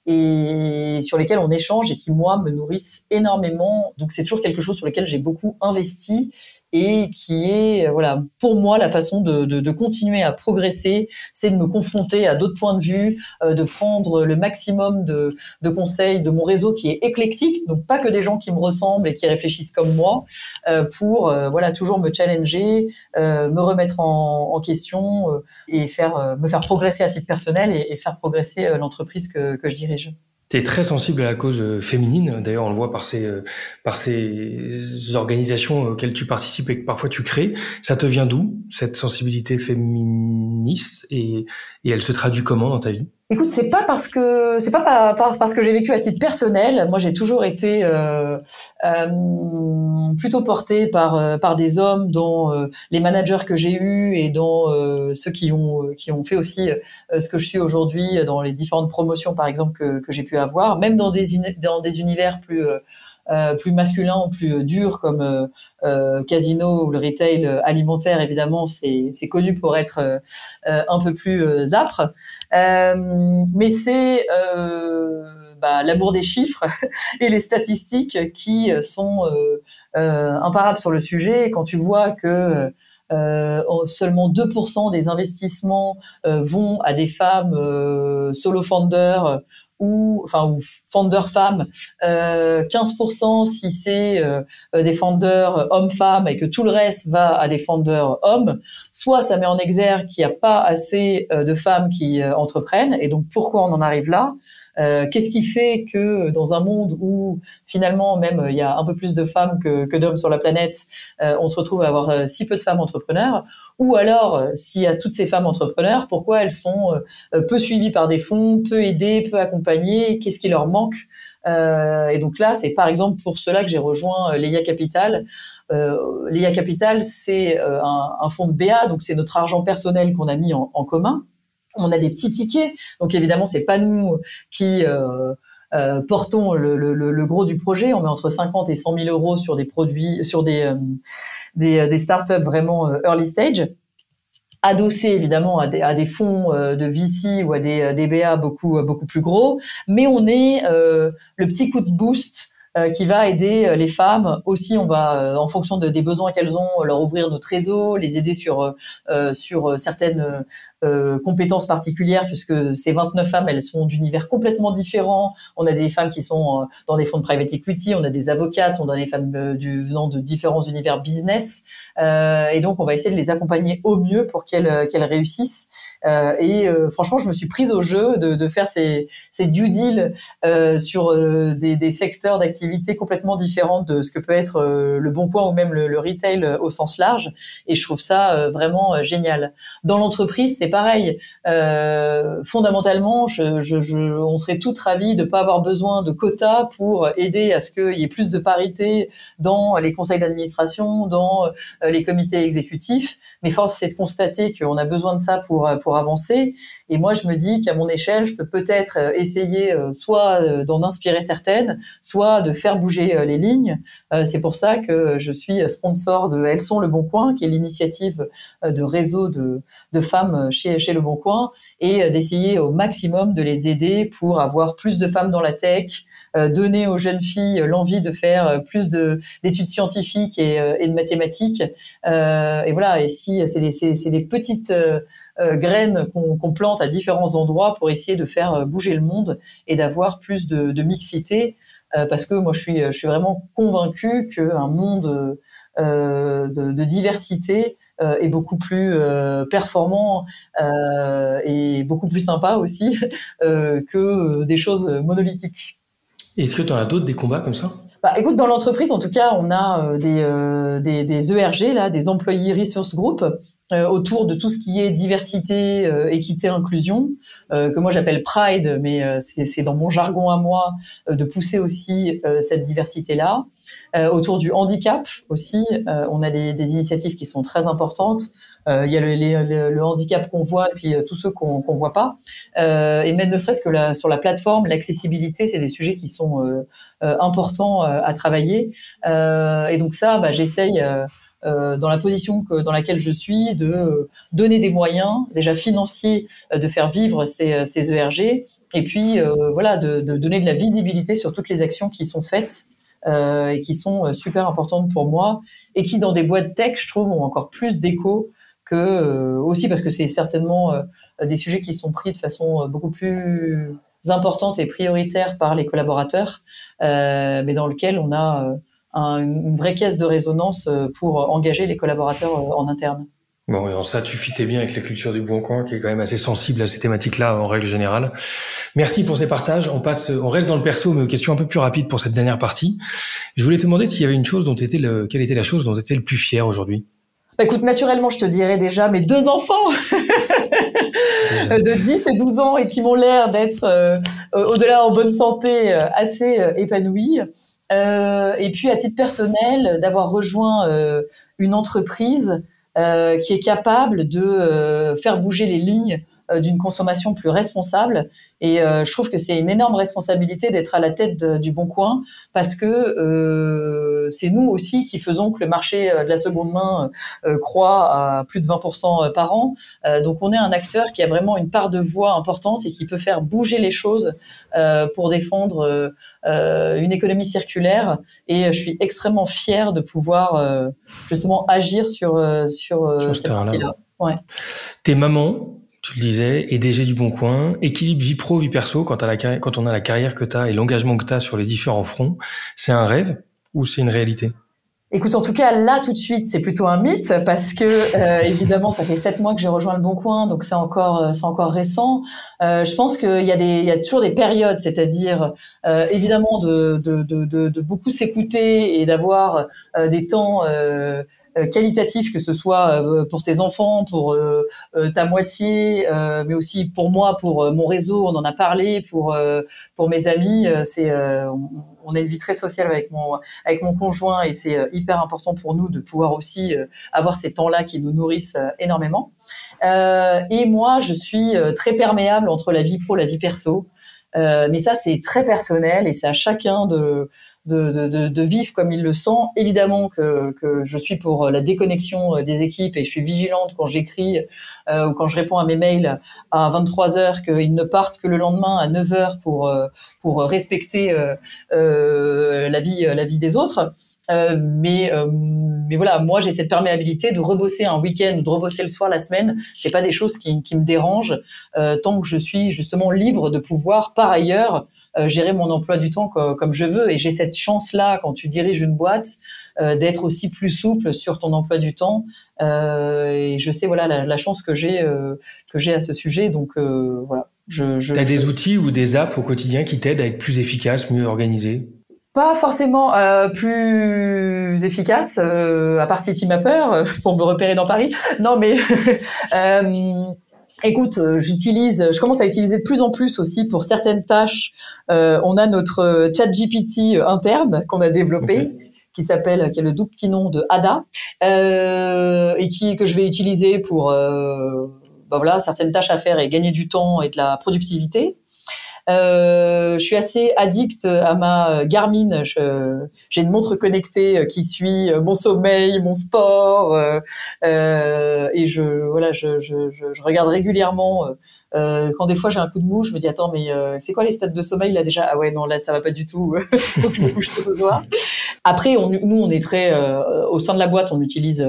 et sur lesquels on échange et qui moi me nourrissent énormément. Donc c'est toujours quelque chose sur lequel j'ai beaucoup investi et qui est voilà pour moi la façon de, de, de continuer à progresser, c'est de me confronter à d'autres points de vue, euh, de prendre le maximum de, de, conseils de mon réseau qui est éclectique, donc pas que des gens qui me ressemblent et qui réfléchissent comme moi, euh, pour euh, voilà toujours me challenger, euh, me remettre en, en question et faire me faire progresser à titre personnel et, et faire progresser l'entreprise que, que je dirige. Tu es très sensible à la cause euh, féminine. D'ailleurs, on le voit par ces, euh, par ces organisations auxquelles tu participes et que parfois tu crées. Ça te vient d'où, cette sensibilité féministe et, et elle se traduit comment dans ta vie? Écoute, c'est pas parce que c'est pas parce que j'ai vécu à titre personnel. Moi, j'ai toujours été euh, euh, plutôt portée par euh, par des hommes, dont euh, les managers que j'ai eus et dont ceux qui ont qui ont fait aussi ce que je suis aujourd'hui dans les différentes promotions, par exemple que, que j'ai pu avoir, même dans des dans des univers plus euh, plus masculin, plus dur comme euh, euh, casino ou le retail alimentaire, évidemment, c'est connu pour être un peu plus âpre. mais c'est bah, l'amour des chiffres et les statistiques qui sont imparables sur le sujet. quand tu vois que seulement 2% des investissements vont à des femmes solo founders ou enfin ou founder femmes, euh, 15% si c'est euh, des founders hommes-femmes et que tout le reste va à des founders hommes, soit ça met en exergue qu'il n'y a pas assez euh, de femmes qui euh, entreprennent. Et donc pourquoi on en arrive là? Euh, Qu'est-ce qui fait que dans un monde où finalement même il y a un peu plus de femmes que, que d'hommes sur la planète, euh, on se retrouve à avoir euh, si peu de femmes entrepreneurs? Ou alors, s'il y a toutes ces femmes entrepreneurs, pourquoi elles sont peu suivies par des fonds, peu aidées, peu accompagnées? Qu'est-ce qui leur manque? Et donc là, c'est par exemple pour cela que j'ai rejoint Leia Capital. Euh, Leia Capital, c'est un, un, fonds de BA, donc c'est notre argent personnel qu'on a mis en commun on a des petits tickets, donc évidemment c'est pas nous qui euh, euh, portons le, gros du projet. On met entre 50 et 100 000 euros sur des produits, sur des euh, des, des startups vraiment early stage, adossés évidemment à des, fonds de VC ou à des, des BA beaucoup beaucoup plus gros. Mais on est le petit coup de boost qui va aider les femmes aussi. On va, en fonction de, des besoins qu'elles ont, leur ouvrir notre réseau, les aider sur sur certaines compétences particulières puisque ces 29 femmes, elles sont d'univers complètement différents. On a des femmes qui sont dans des fonds de private equity, on a des avocates, on a des femmes du, venant de différents univers business. et donc, on va essayer de les accompagner au mieux pour qu'elles qu'elles réussissent. Euh, et euh, franchement, je me suis prise au jeu de, de faire ces, ces due deals euh, sur des, des, secteurs d'activité complètement différents de ce que peut être le bon coin ou même le, le, retail au sens large. Et je trouve ça vraiment génial. Dans l'entreprise, c'est pareil. fondamentalement, je, je, je, on serait toutes ravis de pas avoir besoin de quotas pour aider à ce qu'il y ait plus de parité dans les conseils d'administration, dans les comités exécutifs. Mais force, c'est de constater qu'on a besoin de ça pour, pour avancer. Et moi, je me dis qu'à mon échelle, je peux peut-être euh, essayer euh, soit euh, d'en inspirer certaines, soit de faire bouger les lignes. C'est pour ça que je suis sponsor de Elles sont le Bon Coin, qui est l'initiative de réseau de, de femmes chez, chez le Bon Coin, et d'essayer au maximum de les aider pour avoir plus de femmes dans la tech, donner aux jeunes filles l'envie de faire plus de d'études scientifiques et, de mathématiques. et voilà. Et si c'est des, des petites graines qu'on plante à différents endroits pour essayer de faire euh, bouger le monde et d'avoir plus de, de mixité. Euh, parce que moi, je suis, je suis vraiment convaincue qu'un monde de, de, diversité est beaucoup plus performant et beaucoup plus sympa aussi que des choses monolithiques. Est-ce que tu en as d'autres des combats comme ça? Bah, écoute, dans l'entreprise, en tout cas, on a des, des, des, ERG, là, des employés resource group, euh, autour de tout ce qui est diversité, euh, équité, inclusion, euh, que moi j'appelle Pride, mais c'est dans mon jargon à moi de pousser aussi cette diversité-là. autour du handicap aussi, on a des, des, initiatives qui sont très importantes. Il y a le, le, handicap qu'on voit et puis tous ceux qu'on qu'on voit pas. et même ne serait-ce que la, sur la plateforme, l'accessibilité, c'est des sujets qui sont importants à travailler. et donc ça, bah, j'essaye euh, dans la position que, dans laquelle je suis, de euh, donner des moyens déjà financiers euh, de faire vivre ces, ces ERG, et puis voilà de, de, donner de la visibilité sur toutes les actions qui sont faites euh, et qui sont super importantes pour moi, et qui dans des boîtes tech, je trouve, ont encore plus d'écho que aussi parce que c'est certainement des sujets qui sont pris de façon beaucoup plus importante et prioritaire par les collaborateurs, mais dans lequel on a une vraie caisse de résonance euh, pour engager les collaborateurs euh, en interne. Bon, ça, tu fitais bien avec la culture du bon coin, qui est quand même assez sensible à ces thématiques-là en règle générale. Merci pour ces partages. On passe, on reste dans le perso, mais aux questions un peu plus rapides pour cette dernière partie. Je voulais te demander s'il y avait une chose dont était le, quelle était la chose dont tu étais le plus fier aujourd'hui. Bah, écoute, naturellement, je te dirais déjà mes deux enfants de 10 et 12 ans et qui m'ont l'air d'être euh, au-delà en bonne santé, assez épanouis. Euh, et puis à titre personnel, d'avoir rejoint euh, une entreprise euh, qui est capable de faire bouger les lignes d'une consommation plus responsable. Et je trouve que c'est une énorme responsabilité d'être à la tête du Bon Coin parce que c'est nous aussi qui faisons que le marché de la seconde main croît à plus de 20% par an. donc on est un acteur qui a vraiment une part de voix importante et qui peut faire bouger les choses pour défendre une économie circulaire et je suis extrêmement fière de pouvoir euh, justement agir sur euh, sur, sur cette partie-là. Ouais. T'es maman, tu le disais, et DG du Bon Coin, équilibre vie pro, vie perso, quand, la, quand on a la carrière que tu as et l'engagement que tu as sur les différents fronts, c'est un rêve ou c'est une réalité? Écoute, en tout cas, là, tout de suite, c'est plutôt un mythe parce que, euh, évidemment, ça fait sept mois que j'ai rejoint le Bon Coin, donc c'est encore, euh, c'est encore récent. Euh, je pense qu'il y a des, il y a toujours des périodes, c'est-à-dire, euh, évidemment, de, de, de, de beaucoup s'écouter et d'avoir des temps euh, qualitatif, que ce soit euh, pour tes enfants, pour euh, ta moitié, mais aussi pour moi, pour mon réseau. On en a parlé pour pour mes amis. C'est on, a une vie très sociale avec mon avec mon conjoint et c'est hyper important pour nous de pouvoir aussi avoir ces temps-là qui nous nourrissent énormément. et moi, je suis très perméable entre la vie pro, la vie perso. mais ça, c'est très personnel et c'est à chacun de de, de, de, vivre comme il le sent. Évidemment que, que, je suis pour la déconnexion euh, des équipes et je suis vigilante quand j'écris euh, ou quand je réponds à mes mails à 23 heures qu'ils ne partent que le lendemain à 9 heures pour euh, pour respecter euh, la vie la vie des autres. mais mais voilà, moi j'ai cette perméabilité de rebosser un week-end ou de rebosser le soir la semaine. C'est pas des choses qui, qui me dérangent tant que je suis justement libre de pouvoir par ailleurs gérer mon emploi du temps comme je veux. Et j'ai cette chance là quand tu diriges une boîte euh, d'être aussi plus souple sur ton emploi du temps. Euh, et je sais voilà la, chance que j'ai euh, que j'ai à ce sujet. Donc voilà. Je, je, as des outils ou des apps au quotidien qui t'aident à être plus efficace, mieux organisé? Pas forcément euh, plus efficace, euh, à part Citymapper pour me repérer dans Paris. Non, mais euh, écoute, j'utilise, je commence à utiliser de plus en plus aussi pour certaines tâches. on a notre Chat GPT interne qu'on a développé qui s'appelle, qui est le doux petit nom de Ada, euh, et qui que je vais utiliser pour euh, bah voilà certaines tâches à faire et gagner du temps et de la productivité. Euh, je suis assez addict à ma Garmin. J'ai une montre connectée qui suit mon sommeil, mon sport, euh, euh, et je voilà, je, je, je, regarde régulièrement euh, quand des fois j'ai un coup de mou, je me dis attends mais euh, c'est quoi les stades de sommeil là déjà? Ah ouais non là ça va pas du tout. Faut que je me couche ce soir. Après on, nous on est très euh, au sein de la boîte on utilise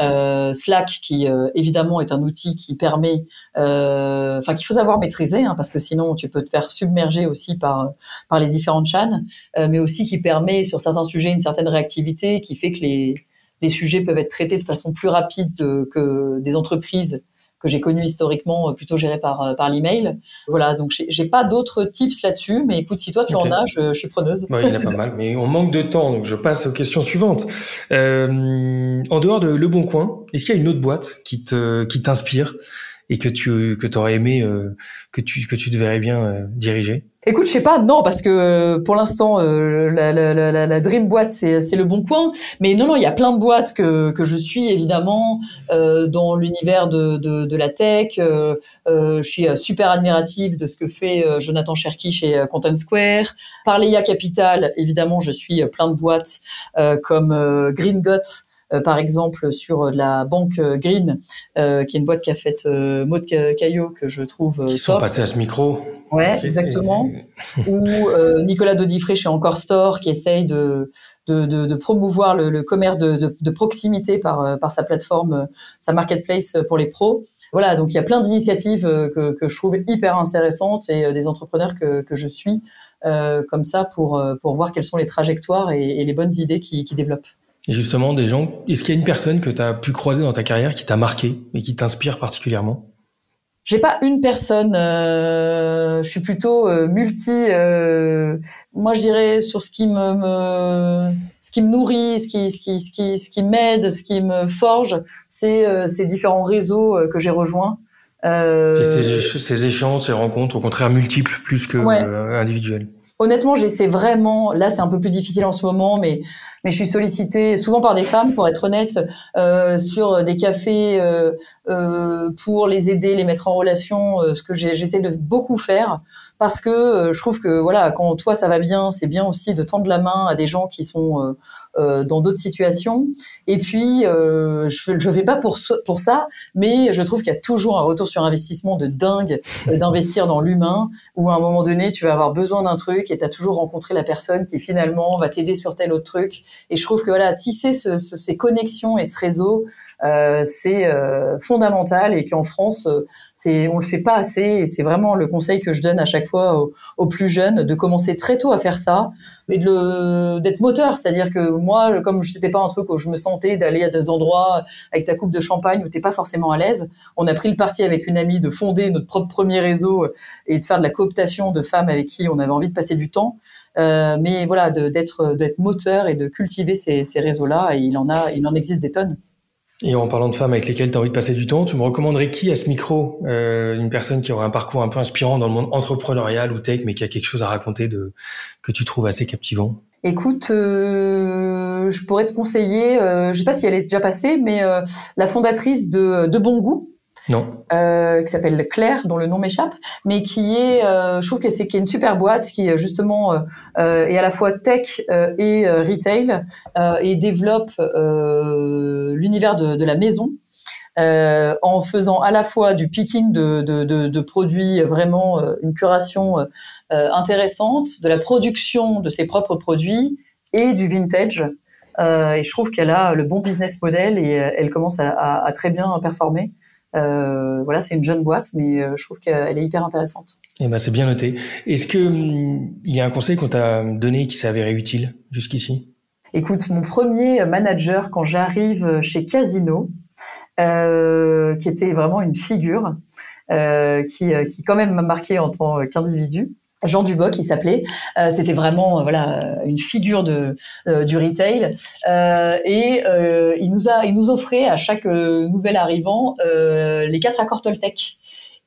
euh, Slack qui évidemment est un outil qui permet enfin qu'il faut savoir maîtriser hein, parce que sinon tu peux te faire submerger aussi par par les différentes chaînes, mais aussi qui permet sur certains sujets une certaine réactivité qui fait que les les sujets peuvent être traités de façon plus rapide que des entreprises que j'ai connu historiquement euh, plutôt géré par euh, par l'email. Voilà, donc j'ai pas d'autres tips là-dessus, mais écoute, si toi tu en as, je, je, suis preneuse. Oui, il y en a pas mal, mais on manque de temps, donc je passe aux questions suivantes. Euh, en dehors de Le Bon Coin, est-ce qu'il y a une autre boîte qui te qui t'inspire et que tu que aurais aimé euh, que tu que tu devrais bien diriger? Écoute, je sais pas, non, parce que euh, pour l'instant, euh, la, la, la, la, Dream boîte, c'est, le bon coin. Mais non, non, il y a plein de boîtes que, que je suis évidemment euh, dans l'univers de, de, de, la tech. Euh, je suis super admirative de ce que fait Jonathan Cherky chez Content Square. Par Leia Capital, évidemment, je suis plein de boîtes comme Green Got. par exemple sur la banque Green, euh, qui est une boîte qui a fait euh, Maud Caillot que je trouve Ils sont passés à ce micro. Ouais, exactement. Ou euh, Nicolas Dodifré chez Encore Store qui essaye de, de, de, de promouvoir le, le commerce de, de, proximité par, euh, par sa plateforme, euh, sa marketplace pour les pros. Voilà, donc il y a plein d'initiatives que, que je trouve hyper intéressantes et des entrepreneurs que, que je suis euh, comme ça pour, pour voir quelles sont les trajectoires et, et les bonnes idées qui, qui développent. Et justement, des gens, est-ce qu'il y a une personne que tu as pu croiser dans ta carrière qui t'a marqué et qui t'inspire particulièrement? J'ai pas une personne. Euh, je suis plutôt euh, multi. Euh, moi, je dirais sur ce qui me, me, ce qui me nourrit, ce qui, ce qui, ce qui, ce qui m'aide, ce qui me forge, c'est euh, ces différents réseaux que j'ai rejoints. Ces, ces, échanges, ces rencontres, au contraire multiples plus que ouais. individuelles. Honnêtement, j'essaie vraiment. Là, c'est un peu plus difficile en ce moment, mais mais je suis sollicitée souvent par des femmes, pour être honnête, euh, sur des cafés euh, euh, pour les aider, les mettre en relation, euh, ce que j'essaie de beaucoup faire. Parce que euh, je trouve que voilà, quand toi ça va bien, c'est bien aussi de tendre la main à des gens qui sont dans d'autres situations. Et puis, euh, je je vais pas pour pour ça, mais je trouve qu'il y a toujours un retour sur investissement de dingue d'investir dans l'humain, où à un moment donné tu vas avoir besoin d'un truc et tu as toujours rencontré la personne qui finalement va t'aider sur tel autre truc. Et je trouve que voilà, tisser ce, ces connexions et ce réseau, euh, c'est euh, fondamental et qu'en France, euh, c'est on le fait pas assez et c'est vraiment le conseil que je donne à chaque fois aux, plus jeunes de commencer très tôt à faire ça et de d'être moteur, c'est-à-dire que moi, comme je n'étais pas un truc où je me sentais d'aller à des endroits avec ta coupe de champagne où t'es pas forcément à l'aise, on a pris le parti avec une amie de fonder notre propre premier réseau et de faire de la cooptation de femmes avec qui on avait envie de passer du temps. Euh, mais voilà, d'être d'être moteur et de cultiver ces, ces réseaux-là, et il en a, il en existe des tonnes. Et en parlant de femmes avec lesquelles tu as envie de passer du temps, tu me recommanderais qui à ce micro euh, Une personne qui aurait un parcours un peu inspirant dans le monde entrepreneurial ou tech, mais qui a quelque chose à raconter de que tu trouves assez captivant? Écoute, euh, je pourrais te conseiller, euh, je sais pas si elle est déjà passée, mais euh, la fondatrice de, de Bon Goût, non. Euh, qui s'appelle Claire, dont le nom m'échappe, mais qui est, euh, je trouve que c'est qui est une super boîte qui justement euh, est à la fois tech et retail et développe l'univers de, de, la maison. en faisant à la fois du picking de, de, de produits, vraiment une curation intéressante, de la production de ses propres produits et du vintage et je trouve qu'elle a le bon business model et elle commence à, à, à très bien performer. Voilà, c'est une jeune boîte, mais je trouve qu'elle est hyper intéressante. Eh ben, c'est bien noté. Est-ce que hum, il y a un conseil qu'on t'a donné qui s'est avéré utile jusqu'ici? Écoute, mon premier manager quand j'arrive chez Casino, euh, qui était vraiment une figure, euh, qui, euh, qui quand même m'a marqué en tant qu'individu. Jean Duboc, qui s'appelait. Euh, c'était vraiment euh, voilà une figure de du retail et il nous a il nous offrait à chaque nouvel arrivant les quatre accords Toltec.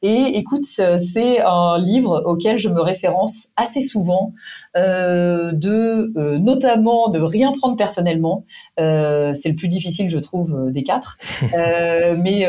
Et écoute, c'est un livre auquel je me référence assez souvent, euh, de euh, notamment de rien prendre personnellement. Euh, c'est le plus difficile, je trouve, des quatre. mais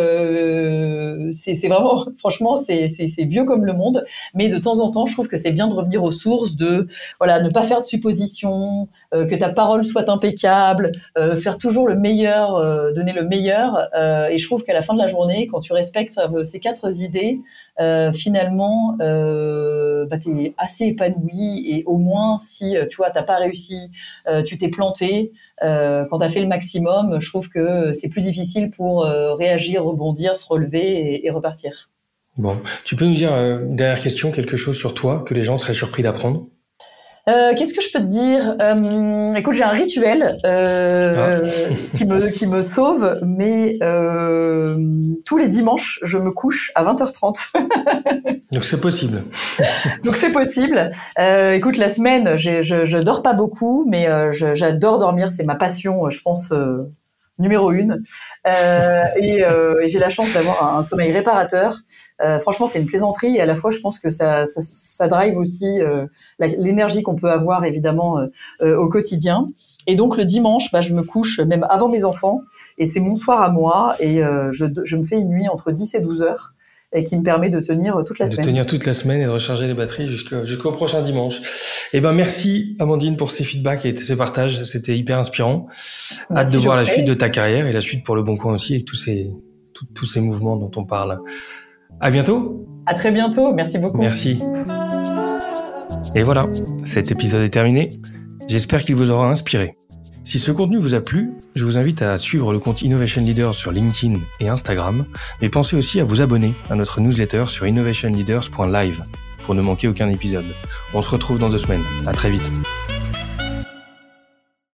c'est vraiment, franchement, c'est vieux comme le monde. Mais de temps en temps, je trouve que c'est bien de revenir aux sources, de voilà, ne pas faire de suppositions, que ta parole soit impeccable, faire toujours le meilleur, donner le meilleur. et je trouve qu'à la fin de la journée, quand tu respectes ces quatre idées, euh, finalement, euh, bah, tu assez épanoui et au moins si euh, tu vois, t'as pas réussi, euh, tu t'es planté, quand tu as fait le maximum, je trouve que c'est plus difficile pour réagir, rebondir, se relever et, et, repartir. Bon, tu peux nous dire, dernière question, quelque chose sur toi que les gens seraient surpris d'apprendre? Euh, qu'est-ce que je peux te dire? Euh, Écoute, j'ai un rituel euh, ah. qui me qui me sauve, mais euh, tous les dimanches, je me couche à 20h30. Donc c'est possible. Donc c'est possible. Euh, écoute, la semaine, je, je dors pas beaucoup, mais j'adore dormir, c'est ma passion. Je pense numéro une. Euh, et, euh, j'ai la chance d'avoir un, sommeil réparateur. Euh, franchement, c'est une plaisanterie et à la fois, je pense que ça, ça, ça drive aussi euh, l'énergie qu'on peut avoir évidemment euh, au quotidien. Et donc le dimanche, bah, je me couche même avant mes enfants et c'est mon soir à moi et je, je me fais une nuit entre 10 et 12 heures et qui me permet de tenir toute la semaine. De tenir toute la semaine et de recharger les batteries jusqu'au prochain dimanche. Eh ben merci Amandine pour ces feedbacks et ces partages, c'était hyper inspirant. Hâte de voir la suite de ta carrière et la suite pour le Bon Coin aussi avec tous ces tous ces mouvements dont on parle. À bientôt. À très bientôt. Merci beaucoup. Merci. Et voilà, cet épisode est terminé. J'espère qu'il vous aura inspiré. Si ce contenu vous a plu, je vous invite à suivre le compte Innovation Leaders sur LinkedIn et Instagram, mais pensez aussi à vous abonner à notre newsletter sur innovationleaders.live pour ne manquer aucun épisode. On se retrouve dans deux semaines. À très vite.